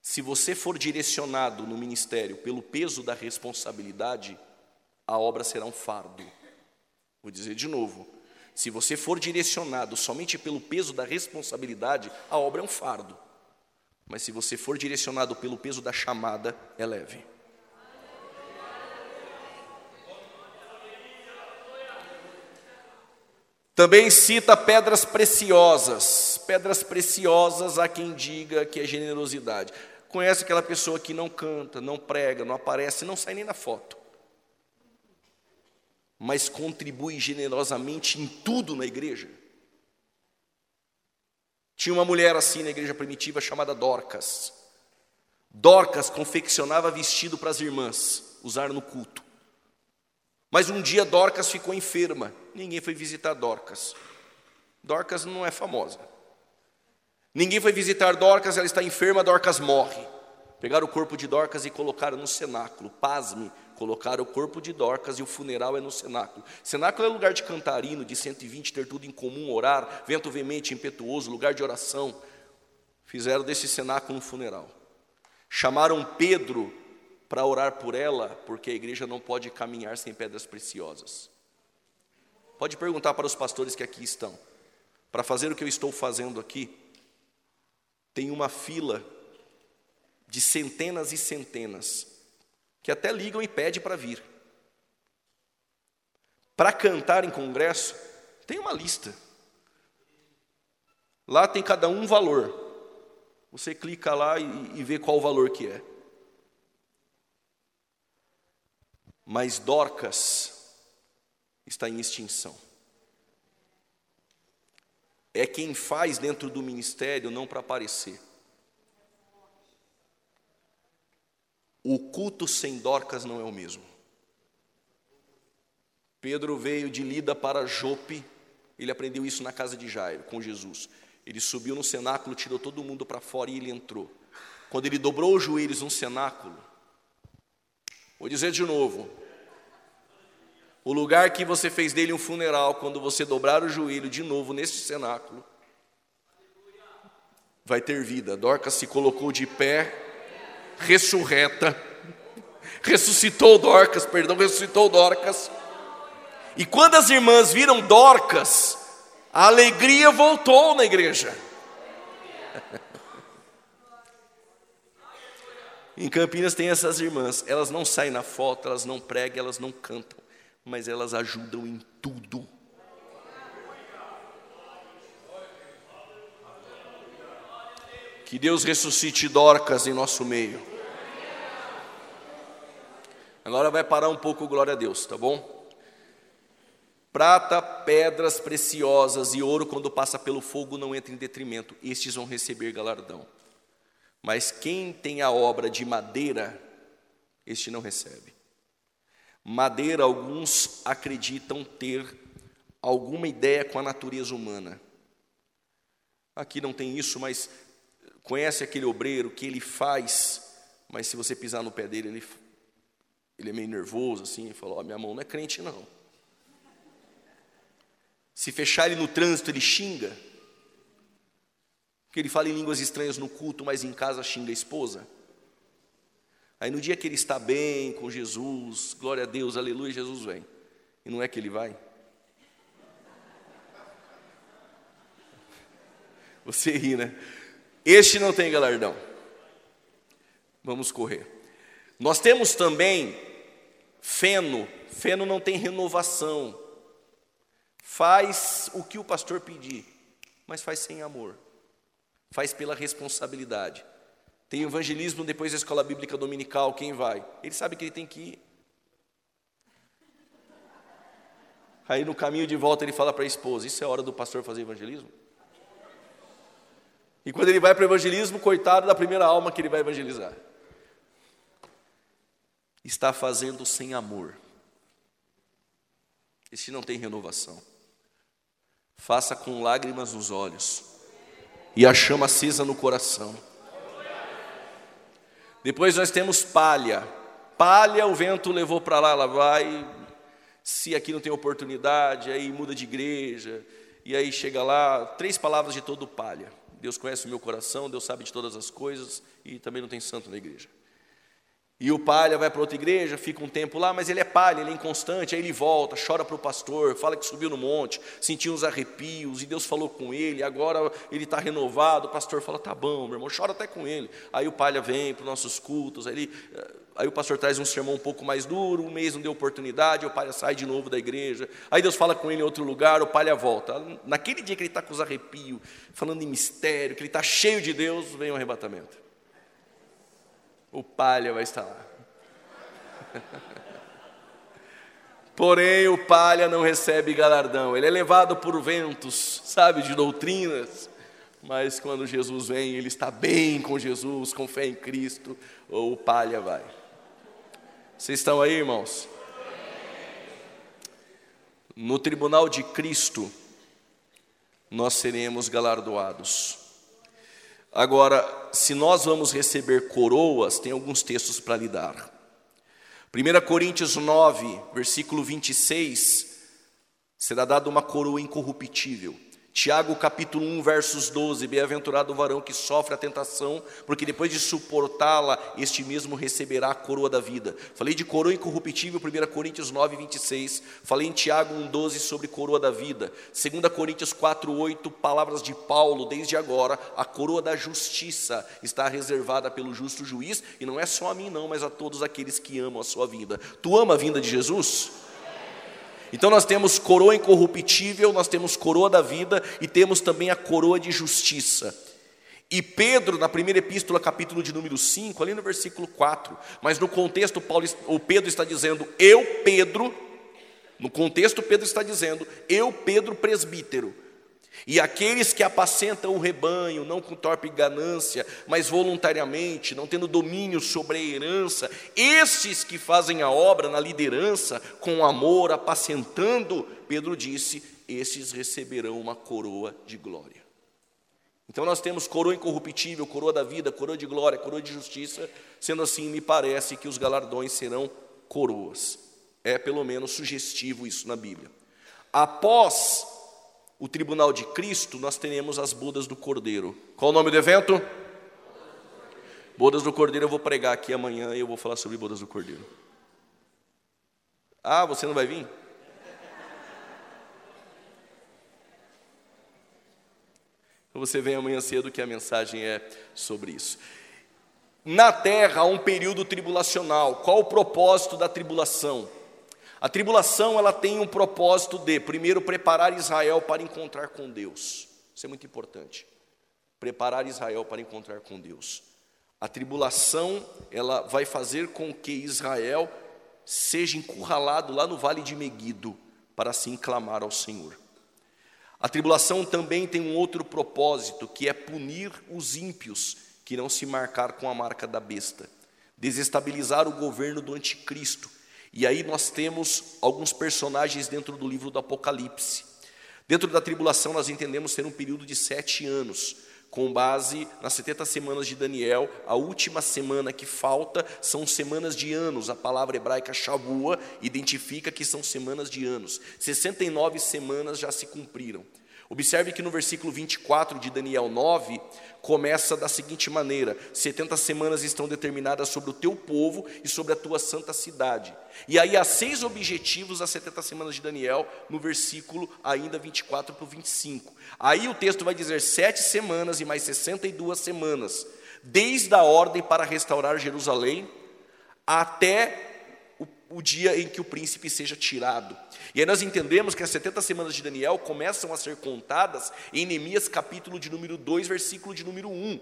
S2: Se você for direcionado no ministério pelo peso da responsabilidade, a obra será um fardo. Vou dizer de novo: se você for direcionado somente pelo peso da responsabilidade, a obra é um fardo. Mas se você for direcionado pelo peso da chamada, é leve. Também cita pedras preciosas. Pedras preciosas há quem diga que é generosidade. Conhece aquela pessoa que não canta, não prega, não aparece, não sai nem na foto. Mas contribui generosamente em tudo na igreja. Tinha uma mulher assim na igreja primitiva chamada Dorcas. Dorcas confeccionava vestido para as irmãs usar no culto. Mas um dia Dorcas ficou enferma. Ninguém foi visitar Dorcas. Dorcas não é famosa. Ninguém foi visitar Dorcas, ela está enferma, Dorcas morre. Pegaram o corpo de Dorcas e colocaram no cenáculo. Pasme, colocaram o corpo de Dorcas e o funeral é no cenáculo. Cenáculo é lugar de cantarino, de 120, ter tudo em comum, orar, vento veemente, impetuoso, lugar de oração. Fizeram desse cenáculo um funeral. Chamaram Pedro para orar por ela, porque a igreja não pode caminhar sem pedras preciosas. Pode perguntar para os pastores que aqui estão. Para fazer o que eu estou fazendo aqui, tem uma fila de centenas e centenas que até ligam e pedem para vir. Para cantar em congresso, tem uma lista. Lá tem cada um valor. Você clica lá e, e vê qual o valor que é. Mas Dorcas está em extinção. É quem faz dentro do ministério não para aparecer. O culto sem Dorcas não é o mesmo. Pedro veio de Lida para Jope, ele aprendeu isso na casa de Jairo, com Jesus. Ele subiu no cenáculo, tirou todo mundo para fora e ele entrou. Quando ele dobrou os joelhos no cenáculo, vou dizer de novo: o lugar que você fez dele um funeral, quando você dobrar o joelho de novo neste cenáculo, vai ter vida. Dorcas se colocou de pé, ressurreta, ressuscitou Dorcas, perdão, ressuscitou Dorcas. E quando as irmãs viram Dorcas, a alegria voltou na igreja. Em Campinas tem essas irmãs, elas não saem na foto, elas não pregam, elas não cantam mas elas ajudam em tudo. Que Deus ressuscite Dorcas em nosso meio. Agora vai parar um pouco, glória a Deus, tá bom? Prata, pedras preciosas e ouro, quando passa pelo fogo, não entra em detrimento, estes vão receber galardão. Mas quem tem a obra de madeira, este não recebe. Madeira, alguns acreditam ter alguma ideia com a natureza humana. Aqui não tem isso, mas conhece aquele obreiro que ele faz, mas se você pisar no pé dele, ele, ele é meio nervoso assim, e fala: oh, minha mão não é crente, não. Se fechar ele no trânsito, ele xinga. Que ele fala em línguas estranhas no culto, mas em casa xinga a esposa. Aí no dia que ele está bem com Jesus, glória a Deus, aleluia, Jesus vem. E não é que ele vai? Você ri, né? Este não tem galardão. Vamos correr. Nós temos também feno. Feno não tem renovação. Faz o que o pastor pedir, mas faz sem amor. Faz pela responsabilidade. Tem evangelismo depois da escola bíblica dominical, quem vai? Ele sabe que ele tem que ir. Aí no caminho de volta ele fala para a esposa: Isso é hora do pastor fazer evangelismo? E quando ele vai para o evangelismo, coitado da primeira alma que ele vai evangelizar. Está fazendo sem amor. Esse não tem renovação. Faça com lágrimas nos olhos e a chama acesa no coração. Depois nós temos palha. Palha o vento levou para lá, ela vai. Se aqui não tem oportunidade, aí muda de igreja. E aí chega lá, três palavras de todo palha. Deus conhece o meu coração, Deus sabe de todas as coisas e também não tem santo na igreja. E o palha vai para outra igreja, fica um tempo lá, mas ele é palha, ele é inconstante, aí ele volta, chora para o pastor, fala que subiu no monte, sentiu uns arrepios, e Deus falou com ele, agora ele está renovado, o pastor fala, tá bom, meu irmão, chora até com ele. Aí o palha vem para os nossos cultos, aí, ele, aí o pastor traz um sermão um pouco mais duro, um mês não deu oportunidade, o palha sai de novo da igreja, aí Deus fala com ele em outro lugar, o palha volta. Naquele dia que ele está com os arrepios, falando em mistério, que ele está cheio de Deus, vem o arrebatamento o palha vai estar lá. Porém, o palha não recebe galardão, ele é levado por ventos, sabe, de doutrinas, mas quando Jesus vem, ele está bem com Jesus, com fé em Cristo, ou o palha vai. Vocês estão aí, irmãos? No tribunal de Cristo, nós seremos galardoados. Agora, se nós vamos receber coroas, tem alguns textos para lidar. 1 Coríntios 9, versículo 26, será dada uma coroa incorruptível. Tiago capítulo 1, versos 12: Bem-aventurado o varão que sofre a tentação, porque depois de suportá-la, este mesmo receberá a coroa da vida. Falei de coroa incorruptível, 1 Coríntios 9, 26. Falei em Tiago 1, 12 sobre coroa da vida. 2 Coríntios 4, 8, palavras de Paulo, desde agora, a coroa da justiça está reservada pelo justo juiz, e não é só a mim, não, mas a todos aqueles que amam a sua vida. Tu ama a vinda de Jesus? Então nós temos coroa incorruptível, nós temos coroa da vida e temos também a coroa de justiça. E Pedro, na primeira epístola, capítulo de número 5, ali no versículo 4, mas no contexto, Paulo, o Pedro está dizendo, eu, Pedro, no contexto, Pedro está dizendo, eu, Pedro, presbítero, e aqueles que apacentam o rebanho, não com torpe ganância, mas voluntariamente, não tendo domínio sobre a herança, estes que fazem a obra na liderança, com amor, apacentando, Pedro disse, estes receberão uma coroa de glória. Então nós temos coroa incorruptível, coroa da vida, coroa de glória, coroa de justiça, sendo assim, me parece que os galardões serão coroas. É pelo menos sugestivo isso na Bíblia. Após o tribunal de Cristo, nós teremos as bodas do Cordeiro. Qual o nome do evento? Bodas do Cordeiro, eu vou pregar aqui amanhã e eu vou falar sobre bodas do Cordeiro. Ah, você não vai vir? Então você vem amanhã cedo que a mensagem é sobre isso. Na terra há um período tribulacional. Qual o propósito da tribulação? A tribulação ela tem um propósito de, primeiro, preparar Israel para encontrar com Deus. Isso é muito importante. Preparar Israel para encontrar com Deus. A tribulação ela vai fazer com que Israel seja encurralado lá no vale de Meguido para assim clamar ao Senhor. A tribulação também tem um outro propósito, que é punir os ímpios que não se marcar com a marca da besta, desestabilizar o governo do anticristo e aí nós temos alguns personagens dentro do livro do Apocalipse. Dentro da tribulação, nós entendemos ser um período de sete anos, com base nas 70 semanas de Daniel. A última semana que falta são semanas de anos. A palavra hebraica shavua identifica que são semanas de anos. 69 semanas já se cumpriram. Observe que no versículo 24 de Daniel 9, começa da seguinte maneira: 70 semanas estão determinadas sobre o teu povo e sobre a tua santa cidade. E aí há seis objetivos das 70 semanas de Daniel, no versículo ainda 24 para o 25. Aí o texto vai dizer sete semanas e mais 62 semanas, desde a ordem para restaurar Jerusalém até o dia em que o príncipe seja tirado. E aí nós entendemos que as 70 semanas de Daniel começam a ser contadas em Neemias capítulo de número 2, versículo de número 1.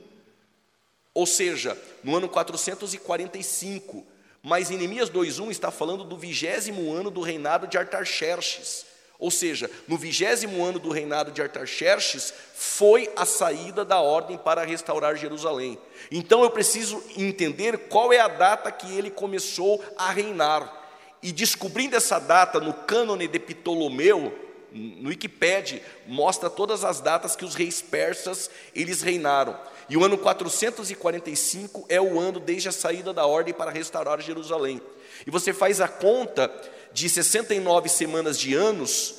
S2: Ou seja, no ano 445. Mas em Neemias 2:1 está falando do vigésimo ano do reinado de Artaxerxes. Ou seja, no vigésimo ano do reinado de Artaxerxes foi a saída da ordem para restaurar Jerusalém. Então eu preciso entender qual é a data que ele começou a reinar. E descobrindo essa data no cânone de Ptolomeu, no Wikipédia, mostra todas as datas que os reis persas eles reinaram. E o ano 445 é o ano desde a saída da ordem para restaurar Jerusalém. E você faz a conta de 69 semanas de anos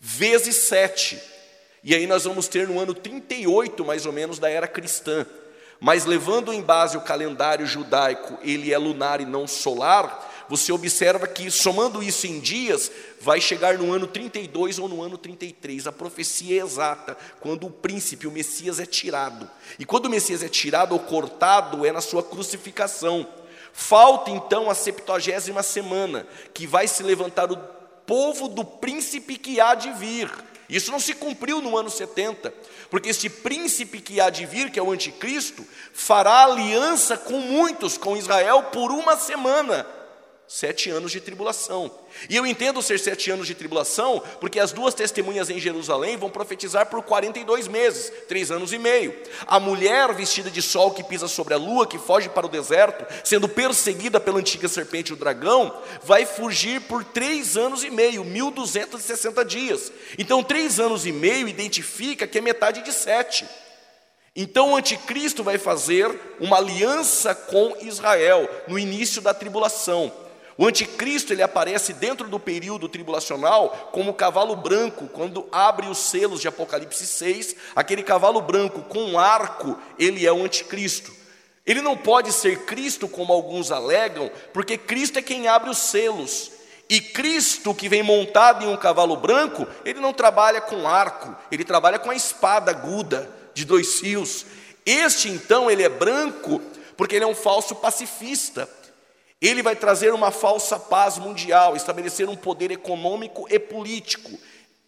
S2: vezes 7. E aí nós vamos ter no ano 38, mais ou menos, da era cristã. Mas levando em base o calendário judaico, ele é lunar e não solar, você observa que, somando isso em dias, vai chegar no ano 32 ou no ano 33. A profecia é exata, quando o príncipe, o Messias, é tirado. E quando o Messias é tirado ou cortado, é na sua crucificação. Falta então a septuagésima semana, que vai se levantar o povo do príncipe que há de vir. Isso não se cumpriu no ano 70, porque este príncipe que há de vir, que é o anticristo, fará aliança com muitos, com Israel, por uma semana. Sete anos de tribulação. E eu entendo ser sete anos de tribulação, porque as duas testemunhas em Jerusalém vão profetizar por 42 meses, três anos e meio. A mulher vestida de sol que pisa sobre a lua, que foge para o deserto, sendo perseguida pela antiga serpente o dragão, vai fugir por três anos e meio, 1260 dias. Então, três anos e meio identifica que é metade de sete. Então o anticristo vai fazer uma aliança com Israel no início da tribulação. O anticristo ele aparece dentro do período tribulacional como cavalo branco, quando abre os selos de Apocalipse 6, aquele cavalo branco com um arco, ele é o anticristo. Ele não pode ser Cristo como alguns alegam, porque Cristo é quem abre os selos. E Cristo, que vem montado em um cavalo branco, ele não trabalha com arco, ele trabalha com a espada aguda de dois fios. Este então, ele é branco, porque ele é um falso pacifista. Ele vai trazer uma falsa paz mundial, estabelecer um poder econômico e político.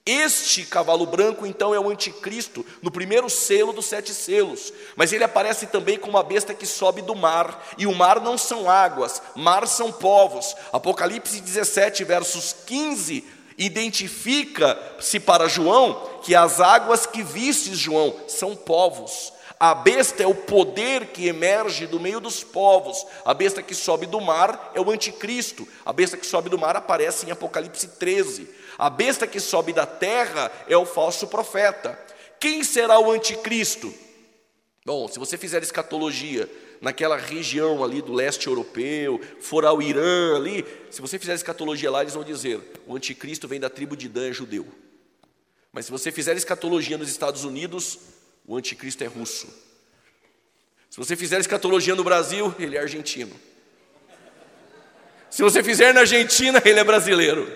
S2: Este cavalo branco, então, é o anticristo, no primeiro selo dos sete selos. Mas ele aparece também como uma besta que sobe do mar. E o mar não são águas, mar são povos. Apocalipse 17, versos 15, identifica-se para João que as águas que vistes, João, são povos. A besta é o poder que emerge do meio dos povos. A besta que sobe do mar é o anticristo. A besta que sobe do mar aparece em Apocalipse 13. A besta que sobe da terra é o falso profeta. Quem será o anticristo? Bom, se você fizer escatologia naquela região ali do leste europeu, for ao Irã ali, se você fizer escatologia lá, eles vão dizer: o anticristo vem da tribo de Dan, judeu. Mas se você fizer escatologia nos Estados Unidos, o anticristo é russo. Se você fizer escatologia no Brasil, ele é argentino. Se você fizer na Argentina, ele é brasileiro.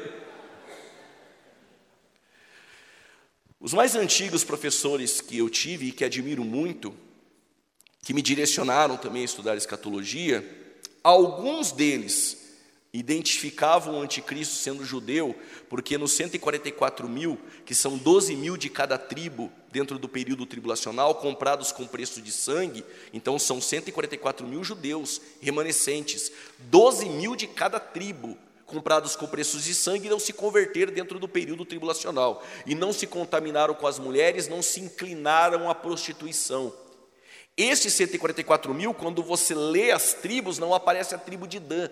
S2: Os mais antigos professores que eu tive e que admiro muito, que me direcionaram também a estudar escatologia, alguns deles identificavam o anticristo sendo judeu, porque nos 144 mil, que são 12 mil de cada tribo dentro do período tribulacional, comprados com preço de sangue, então são 144 mil judeus remanescentes, 12 mil de cada tribo, comprados com preços de sangue, não se converteram dentro do período tribulacional, e não se contaminaram com as mulheres, não se inclinaram à prostituição. Estes 144 mil, quando você lê as tribos, não aparece a tribo de Dan,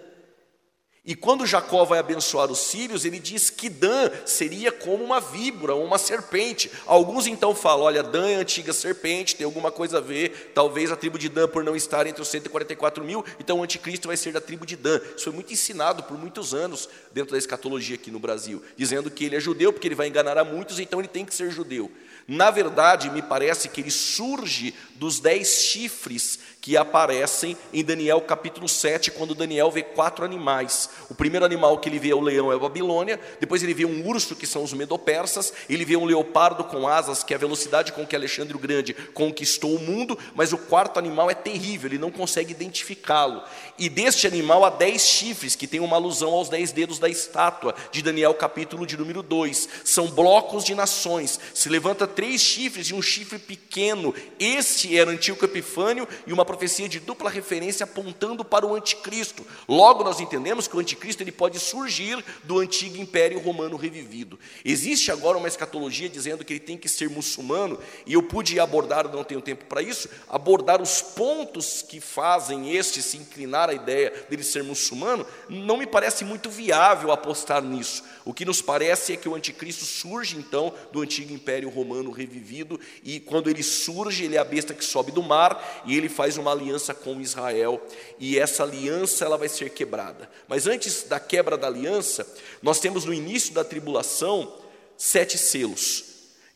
S2: e quando Jacó vai abençoar os sírios, ele diz que Dan seria como uma víbora, uma serpente. Alguns então falam: olha, Dan é antiga serpente, tem alguma coisa a ver, talvez a tribo de Dan, por não estar entre os 144 mil, então o anticristo vai ser da tribo de Dan. Isso foi muito ensinado por muitos anos dentro da escatologia aqui no Brasil, dizendo que ele é judeu, porque ele vai enganar a muitos, então ele tem que ser judeu. Na verdade, me parece que ele surge dos dez chifres que aparecem em Daniel capítulo 7, quando Daniel vê quatro animais. O primeiro animal que ele vê é o leão, é a Babilônia, depois ele vê um urso, que são os medopersas, ele vê um leopardo com asas, que é a velocidade com que Alexandre o Grande conquistou o mundo, mas o quarto animal é terrível, ele não consegue identificá-lo. E deste animal há dez chifres, que tem uma alusão aos dez dedos da estátua, de Daniel capítulo de número 2. São blocos de nações, se levanta três chifres e um chifre pequeno, este era Antíoco Epifânio e uma profecia de dupla referência apontando para o anticristo. Logo nós entendemos que o anticristo ele pode surgir do antigo império romano revivido. Existe agora uma escatologia dizendo que ele tem que ser muçulmano, e eu pude abordar, não tenho tempo para isso, abordar os pontos que fazem este se inclinar à ideia dele ser muçulmano, não me parece muito viável apostar nisso. O que nos parece é que o anticristo surge então do antigo império romano revivido, e quando ele surge, ele é a besta que sobe do mar e ele faz uma aliança com Israel, e essa aliança ela vai ser quebrada. Mas antes da quebra da aliança, nós temos no início da tribulação sete selos.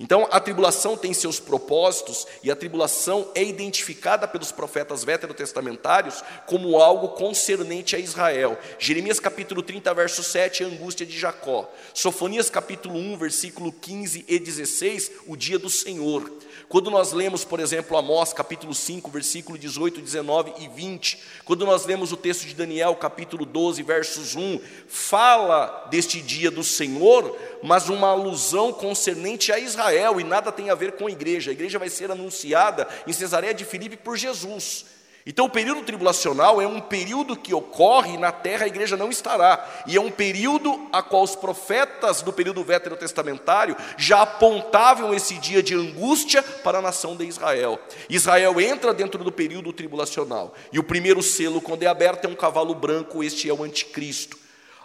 S2: Então, a tribulação tem seus propósitos e a tribulação é identificada pelos profetas veterotestamentários como algo concernente a Israel. Jeremias capítulo 30, verso 7, a angústia de Jacó. Sofonias capítulo 1, versículo 15 e 16, o dia do Senhor. Quando nós lemos, por exemplo, Amós capítulo 5, versículo 18, 19 e 20, quando nós lemos o texto de Daniel capítulo 12, versos 1, fala deste dia do Senhor, mas uma alusão concernente a Israel e nada tem a ver com a igreja. A igreja vai ser anunciada em Cesareia de Filipe por Jesus. Então, o período tribulacional é um período que ocorre na terra, a igreja não estará, e é um período a qual os profetas do período veterotestamentário já apontavam esse dia de angústia para a nação de Israel. Israel entra dentro do período tribulacional, e o primeiro selo, quando é aberto, é um cavalo branco, este é o anticristo.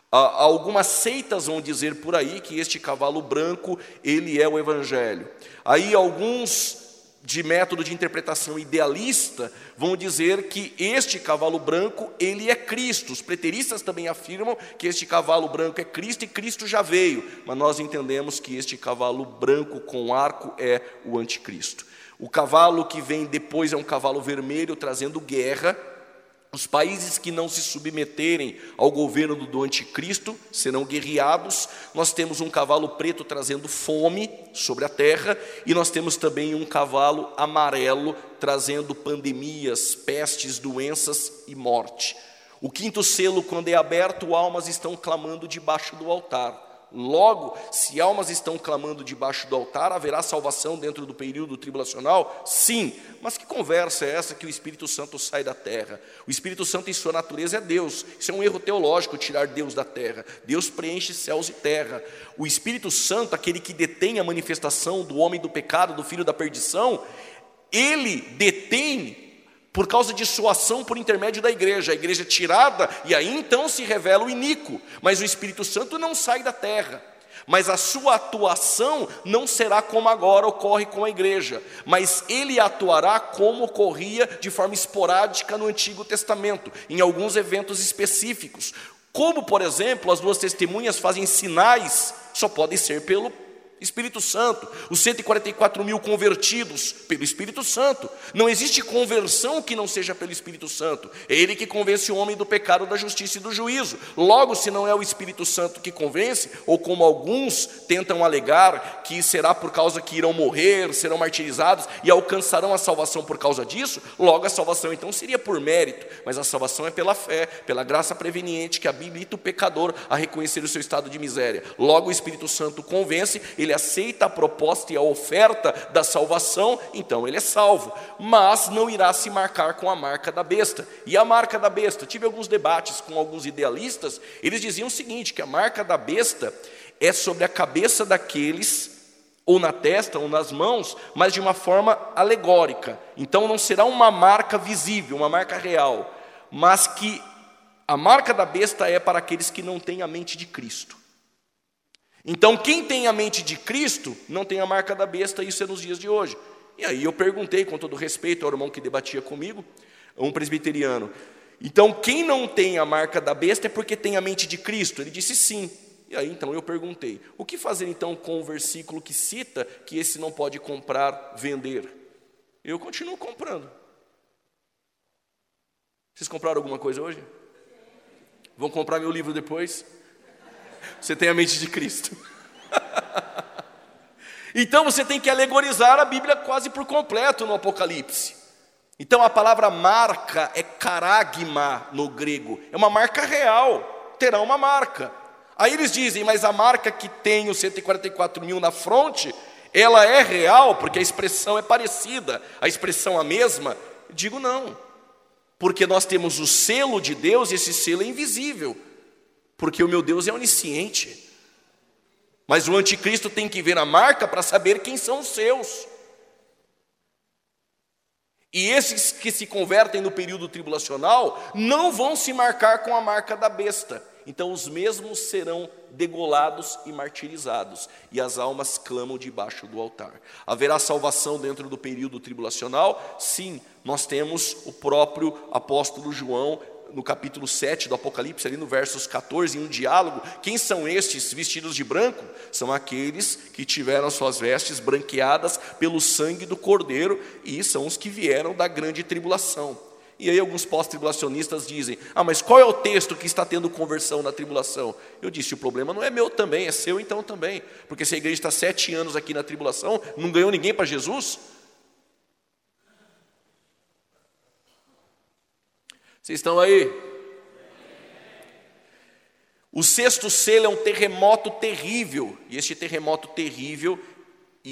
S2: Algumas seitas vão dizer por aí que este cavalo branco, ele é o evangelho. Aí alguns de método de interpretação idealista vão dizer que este cavalo branco, ele é Cristo. Os preteristas também afirmam que este cavalo branco é Cristo e Cristo já veio, mas nós entendemos que este cavalo branco com arco é o anticristo. O cavalo que vem depois é um cavalo vermelho trazendo guerra, os países que não se submeterem ao governo do anticristo serão guerreados. Nós temos um cavalo preto trazendo fome sobre a terra, e nós temos também um cavalo amarelo trazendo pandemias, pestes, doenças e morte. O quinto selo, quando é aberto, almas estão clamando debaixo do altar. Logo, se almas estão clamando debaixo do altar, haverá salvação dentro do período tribulacional? Sim, mas que conversa é essa que o Espírito Santo sai da terra? O Espírito Santo, em sua natureza, é Deus. Isso é um erro teológico, tirar Deus da terra. Deus preenche céus e terra. O Espírito Santo, aquele que detém a manifestação do homem do pecado, do filho da perdição, ele detém por causa de sua ação por intermédio da igreja. A igreja é tirada e aí então se revela o iníquo. Mas o Espírito Santo não sai da terra. Mas a sua atuação não será como agora ocorre com a igreja, mas ele atuará como ocorria de forma esporádica no Antigo Testamento, em alguns eventos específicos. Como, por exemplo, as duas testemunhas fazem sinais, só podem ser pelo Espírito Santo, os 144 mil convertidos pelo Espírito Santo. Não existe conversão que não seja pelo Espírito Santo. É Ele que convence o homem do pecado, da justiça e do juízo. Logo, se não é o Espírito Santo que convence, ou como alguns tentam alegar, que será por causa que irão morrer, serão martirizados e alcançarão a salvação por causa disso, logo a salvação então seria por mérito, mas a salvação é pela fé, pela graça preveniente que habilita o pecador a reconhecer o seu estado de miséria. Logo, o Espírito Santo convence, ele aceita a proposta e a oferta da salvação, então ele é salvo, mas não irá se marcar com a marca da besta. E a marca da besta? Tive alguns debates com alguns idealistas, eles diziam o seguinte: que a marca da besta é sobre a cabeça daqueles ou na testa ou nas mãos, mas de uma forma alegórica. Então não será uma marca visível, uma marca real, mas que a marca da besta é para aqueles que não têm a mente de Cristo. Então, quem tem a mente de Cristo não tem a marca da besta, isso é nos dias de hoje. E aí eu perguntei, com todo respeito ao irmão que debatia comigo, um presbiteriano, então quem não tem a marca da besta é porque tem a mente de Cristo? Ele disse sim. E aí então eu perguntei: o que fazer então com o versículo que cita que esse não pode comprar, vender? Eu continuo comprando. Vocês compraram alguma coisa hoje? Vão comprar meu livro depois? Você tem a mente de Cristo. então você tem que alegorizar a Bíblia quase por completo no Apocalipse. Então a palavra marca é caragma no grego, é uma marca real, terá uma marca. Aí eles dizem, mas a marca que tem os 144 mil na fronte, ela é real, porque a expressão é parecida, a expressão a mesma? Digo não, porque nós temos o selo de Deus e esse selo é invisível, porque o meu Deus é onisciente. Mas o anticristo tem que ver a marca para saber quem são os seus. E esses que se convertem no período tribulacional não vão se marcar com a marca da besta. Então os mesmos serão degolados e martirizados, e as almas clamam debaixo do altar. Haverá salvação dentro do período tribulacional? Sim, nós temos o próprio apóstolo João no capítulo 7 do Apocalipse, ali no versos 14, em um diálogo, quem são estes vestidos de branco? São aqueles que tiveram suas vestes branqueadas pelo sangue do Cordeiro e são os que vieram da grande tribulação. E aí alguns pós-tribulacionistas dizem: "Ah, mas qual é o texto que está tendo conversão na tribulação?" Eu disse: "O problema não é meu também, é seu então também, porque se a igreja está sete anos aqui na tribulação, não ganhou ninguém para Jesus." Vocês estão aí? O sexto selo é um terremoto terrível, e este terremoto terrível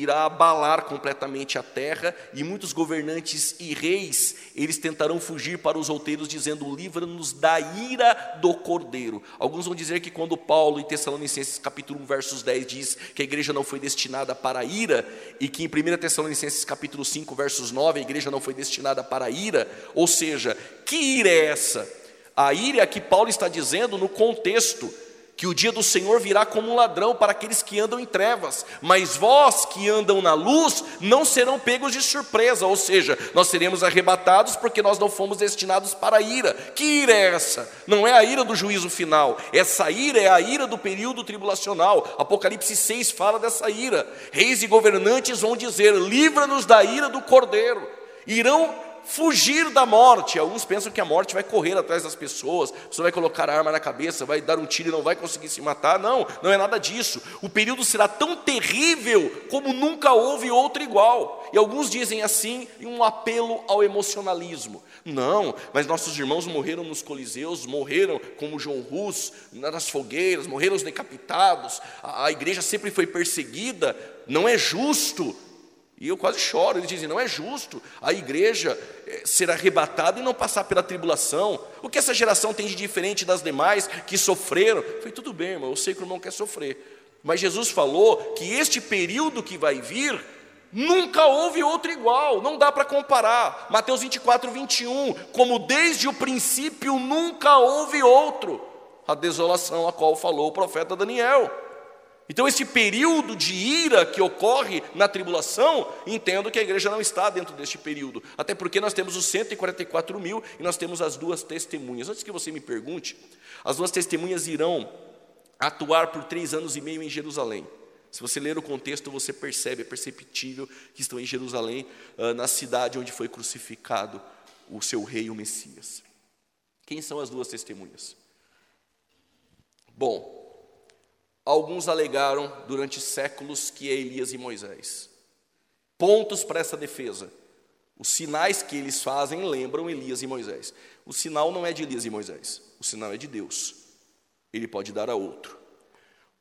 S2: irá abalar completamente a terra, e muitos governantes e reis, eles tentarão fugir para os outeiros, dizendo: livra-nos da ira do cordeiro. Alguns vão dizer que quando Paulo, em Tessalonicenses capítulo 1, versos 10, diz que a igreja não foi destinada para a ira, e que em 1 Tessalonicenses capítulo 5, versos 9, a igreja não foi destinada para a ira, ou seja, que ira é essa? A ira é que Paulo está dizendo no contexto que o dia do Senhor virá como um ladrão para aqueles que andam em trevas, mas vós que andam na luz não serão pegos de surpresa, ou seja, nós seremos arrebatados porque nós não fomos destinados para a ira. Que ira é essa? Não é a ira do juízo final, essa ira é a ira do período tribulacional. Apocalipse 6 fala dessa ira. Reis e governantes vão dizer: livra-nos da ira do cordeiro. Irão fugir da morte. Alguns pensam que a morte vai correr atrás das pessoas, você vai colocar a arma na cabeça, vai dar um tiro e não vai conseguir se matar. Não, não é nada disso. O período será tão terrível como nunca houve outro igual. E alguns dizem assim, um apelo ao emocionalismo. Não, mas nossos irmãos morreram nos coliseus, morreram como João Rus, nas fogueiras, morreram os decapitados. A, a igreja sempre foi perseguida. Não é justo e eu quase choro. Eles dizem: não é justo a igreja eh, ser arrebatada e não passar pela tribulação. O que essa geração tem de diferente das demais que sofreram? Foi tudo bem, irmão, eu sei que o irmão quer sofrer. Mas Jesus falou que este período que vai vir, nunca houve outro igual, não dá para comparar. Mateus 24, 21, como desde o princípio nunca houve outro, a desolação a qual falou o profeta Daniel. Então, esse período de ira que ocorre na tribulação, entendo que a igreja não está dentro deste período, até porque nós temos os 144 mil e nós temos as duas testemunhas. Antes que você me pergunte, as duas testemunhas irão atuar por três anos e meio em Jerusalém. Se você ler o contexto, você percebe, é perceptível que estão em Jerusalém, ah, na cidade onde foi crucificado o seu rei, o Messias. Quem são as duas testemunhas? Bom, Alguns alegaram durante séculos que é Elias e Moisés. Pontos para essa defesa. Os sinais que eles fazem lembram Elias e Moisés. O sinal não é de Elias e Moisés, o sinal é de Deus. Ele pode dar a outro.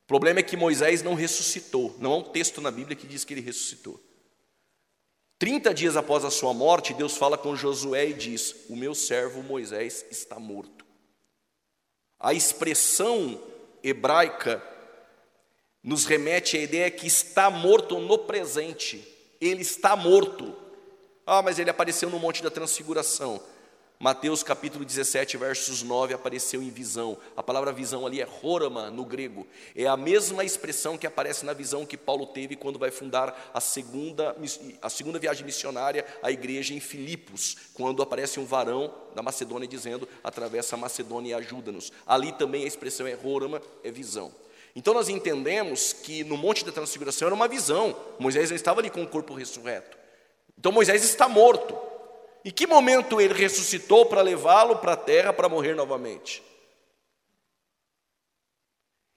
S2: O problema é que Moisés não ressuscitou. Não há um texto na Bíblia que diz que ele ressuscitou. Trinta dias após a sua morte, Deus fala com Josué e diz: O meu servo Moisés está morto. A expressão hebraica nos remete à ideia que está morto no presente. Ele está morto. Ah, mas ele apareceu no Monte da Transfiguração. Mateus capítulo 17, versos 9, apareceu em visão. A palavra visão ali é horama no grego. É a mesma expressão que aparece na visão que Paulo teve quando vai fundar a segunda, a segunda viagem missionária à igreja em Filipos, quando aparece um varão da Macedônia dizendo: atravessa a Macedônia e ajuda-nos. Ali também a expressão é horama, é visão. Então nós entendemos que no Monte da Transfiguração era uma visão. Moisés não estava ali com o corpo ressurreto. Então Moisés está morto. Em que momento ele ressuscitou para levá-lo para a terra para morrer novamente?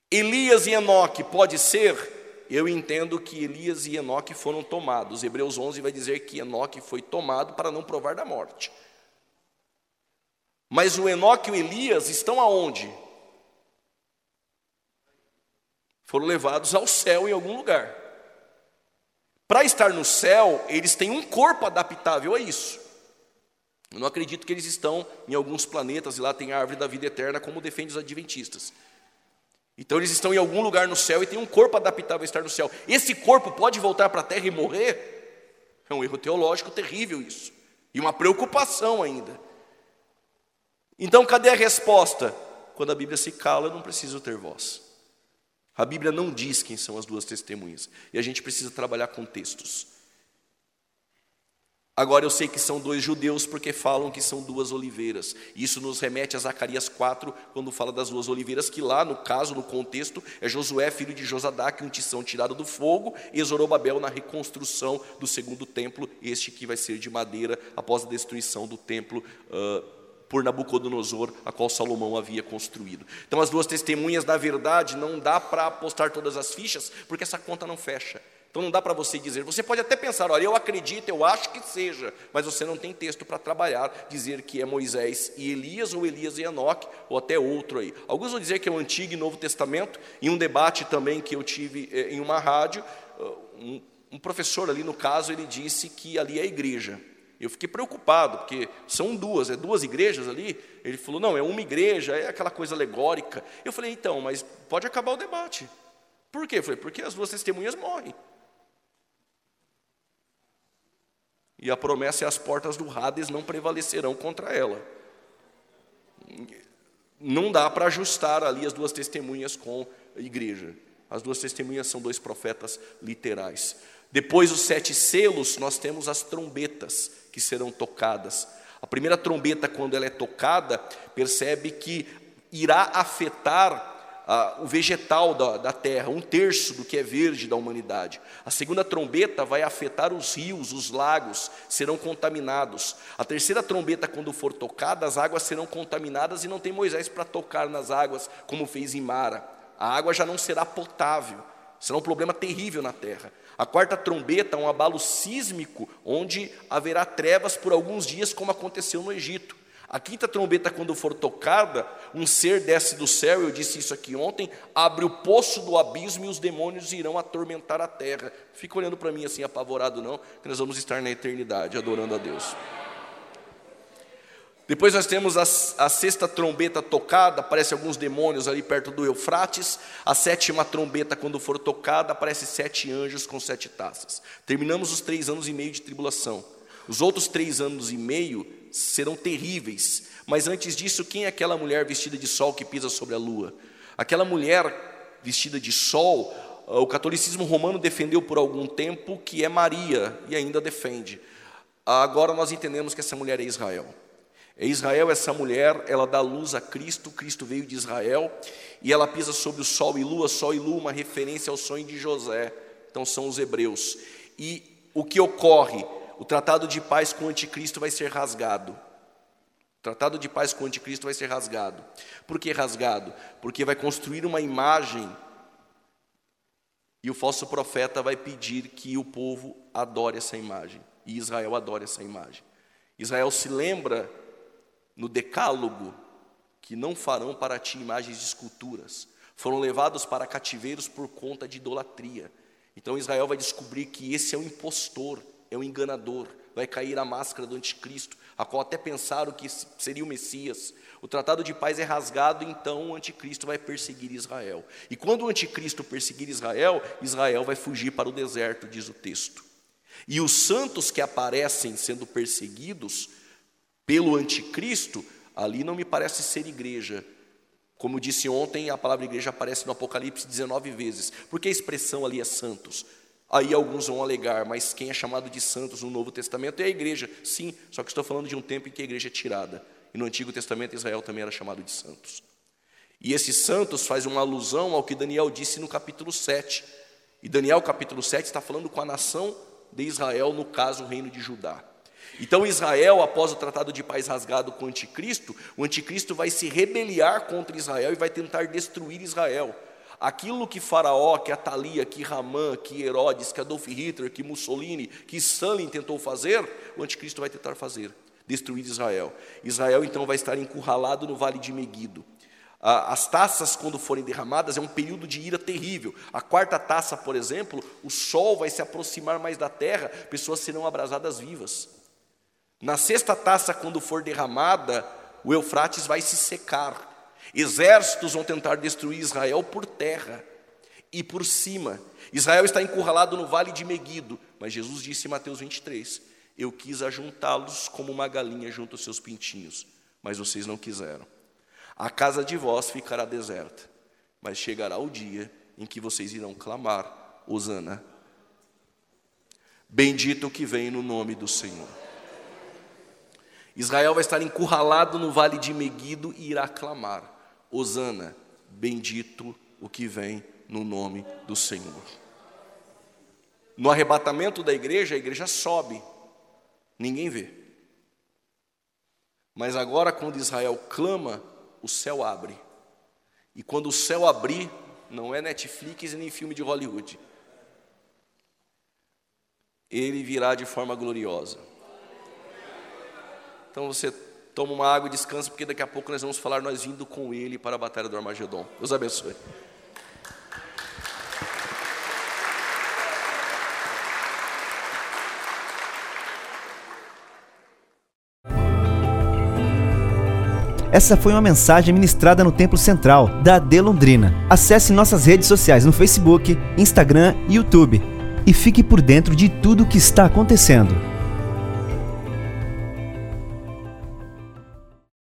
S2: Elias e Enoque pode ser? Eu entendo que Elias e Enoque foram tomados. Hebreus 11 vai dizer que Enoque foi tomado para não provar da morte. Mas o Enoque e o Elias estão aonde? Foram levados ao céu em algum lugar. Para estar no céu, eles têm um corpo adaptável a isso. Eu não acredito que eles estão em alguns planetas e lá tem a árvore da vida eterna, como defendem os adventistas. Então eles estão em algum lugar no céu e tem um corpo adaptável a estar no céu. Esse corpo pode voltar para a terra e morrer? É um erro teológico terrível isso. E uma preocupação ainda. Então cadê a resposta? Quando a Bíblia se cala, eu não preciso ter voz. A Bíblia não diz quem são as duas testemunhas. E a gente precisa trabalhar com textos. Agora eu sei que são dois judeus porque falam que são duas oliveiras. Isso nos remete a Zacarias 4, quando fala das duas oliveiras, que lá, no caso, no contexto, é Josué, filho de Josadac, um tição tirado do fogo, e Zorobabel na reconstrução do segundo templo, este que vai ser de madeira após a destruição do templo uh, por Nabucodonosor, a qual Salomão havia construído. Então, as duas testemunhas, na verdade, não dá para apostar todas as fichas, porque essa conta não fecha. Então, não dá para você dizer, você pode até pensar, olha, eu acredito, eu acho que seja, mas você não tem texto para trabalhar, dizer que é Moisés e Elias, ou Elias e Enoque, ou até outro aí. Alguns vão dizer que é o Antigo e Novo Testamento, em um debate também que eu tive eh, em uma rádio, um, um professor ali, no caso, ele disse que ali é a igreja. Eu fiquei preocupado, porque são duas, é duas igrejas ali. Ele falou: não, é uma igreja, é aquela coisa alegórica. Eu falei: então, mas pode acabar o debate. Por quê? Eu falei: porque as duas testemunhas morrem. E a promessa é: as portas do Hades não prevalecerão contra ela. Não dá para ajustar ali as duas testemunhas com a igreja. As duas testemunhas são dois profetas literais. Depois dos sete selos, nós temos as trombetas que serão tocadas. A primeira trombeta, quando ela é tocada, percebe que irá afetar ah, o vegetal da, da terra, um terço do que é verde da humanidade. A segunda trombeta vai afetar os rios, os lagos, serão contaminados. A terceira trombeta, quando for tocada, as águas serão contaminadas e não tem Moisés para tocar nas águas, como fez em Mara. A água já não será potável, será um problema terrível na terra. A quarta trombeta é um abalo sísmico, onde haverá trevas por alguns dias, como aconteceu no Egito. A quinta trombeta, quando for tocada, um ser desce do céu, eu disse isso aqui ontem, abre o poço do abismo e os demônios irão atormentar a terra. Fica olhando para mim assim, apavorado não, que nós vamos estar na eternidade adorando a Deus. Depois nós temos a, a, sexta trombeta tocada, aparece alguns demônios ali perto do Eufrates. A sétima trombeta, quando for tocada, aparece sete anjos com sete taças. Terminamos os três anos e meio de tribulação. Os outros três anos e meio serão terríveis. Mas antes disso, quem é aquela mulher vestida de sol que pisa sobre a lua? Aquela mulher vestida de sol, o catolicismo romano defendeu por algum tempo que é Maria e ainda defende. Agora nós entendemos que essa mulher é Israel. É Israel, essa mulher, ela dá luz a Cristo, Cristo veio de Israel, e ela pisa sobre o sol e lua, sol e lua, uma referência ao sonho de José, então são os hebreus. E o que ocorre? O tratado de paz com o anticristo vai ser rasgado. O tratado de paz com o anticristo vai ser rasgado. Por que rasgado? Porque vai construir uma imagem e o falso profeta vai pedir que o povo adore essa imagem. E Israel adore essa imagem. Israel se lembra no Decálogo que não farão para ti imagens de esculturas. Foram levados para cativeiros por conta de idolatria. Então Israel vai descobrir que esse é o impostor, é o enganador. Vai cair a máscara do anticristo, a qual até pensaram que seria o Messias. O tratado de paz é rasgado, então o anticristo vai perseguir Israel. E quando o anticristo perseguir Israel, Israel vai fugir para o deserto, diz o texto. E os santos que aparecem sendo perseguidos pelo anticristo, ali não me parece ser igreja. Como disse ontem, a palavra igreja aparece no Apocalipse 19 vezes, porque a expressão ali é santos. Aí alguns vão alegar, mas quem é chamado de santos no Novo Testamento é a igreja. Sim, só que estou falando de um tempo em que a igreja é tirada. E no Antigo Testamento Israel também era chamado de santos. E esses santos faz uma alusão ao que Daniel disse no capítulo 7. E Daniel, capítulo 7, está falando com a nação de Israel, no caso, o reino de Judá. Então, Israel, após o tratado de paz rasgado com o anticristo, o anticristo vai se rebeliar contra Israel e vai tentar destruir Israel. Aquilo que Faraó, que Atalia, que Ramã, que Herodes, que Adolf Hitler, que Mussolini, que Stalin tentou fazer, o anticristo vai tentar fazer, destruir Israel. Israel então vai estar encurralado no vale de Meguido. As taças, quando forem derramadas, é um período de ira terrível. A quarta taça, por exemplo, o sol vai se aproximar mais da terra, pessoas serão abrasadas vivas. Na sexta taça, quando for derramada, o Eufrates vai se secar. Exércitos vão tentar destruir Israel por terra e por cima. Israel está encurralado no vale de Meguido, mas Jesus disse em Mateus 23: Eu quis ajuntá-los como uma galinha junto aos seus pintinhos, mas vocês não quiseram. A casa de vós ficará deserta, mas chegará o dia em que vocês irão clamar: Hosana. Bendito que vem no nome do Senhor. Israel vai estar encurralado no vale de Meguido e irá clamar: Hosana, bendito o que vem no nome do Senhor. No arrebatamento da igreja, a igreja sobe, ninguém vê. Mas agora, quando Israel clama, o céu abre. E quando o céu abrir, não é Netflix nem filme de Hollywood. Ele virá de forma gloriosa. Então você toma uma água e descansa, porque daqui a pouco nós vamos falar nós vindo com ele para a batalha do Armagedon. Deus abençoe.
S1: Essa foi uma mensagem ministrada no Templo Central da AD Londrina. Acesse nossas redes sociais no Facebook, Instagram e YouTube e fique por dentro de tudo o que está acontecendo.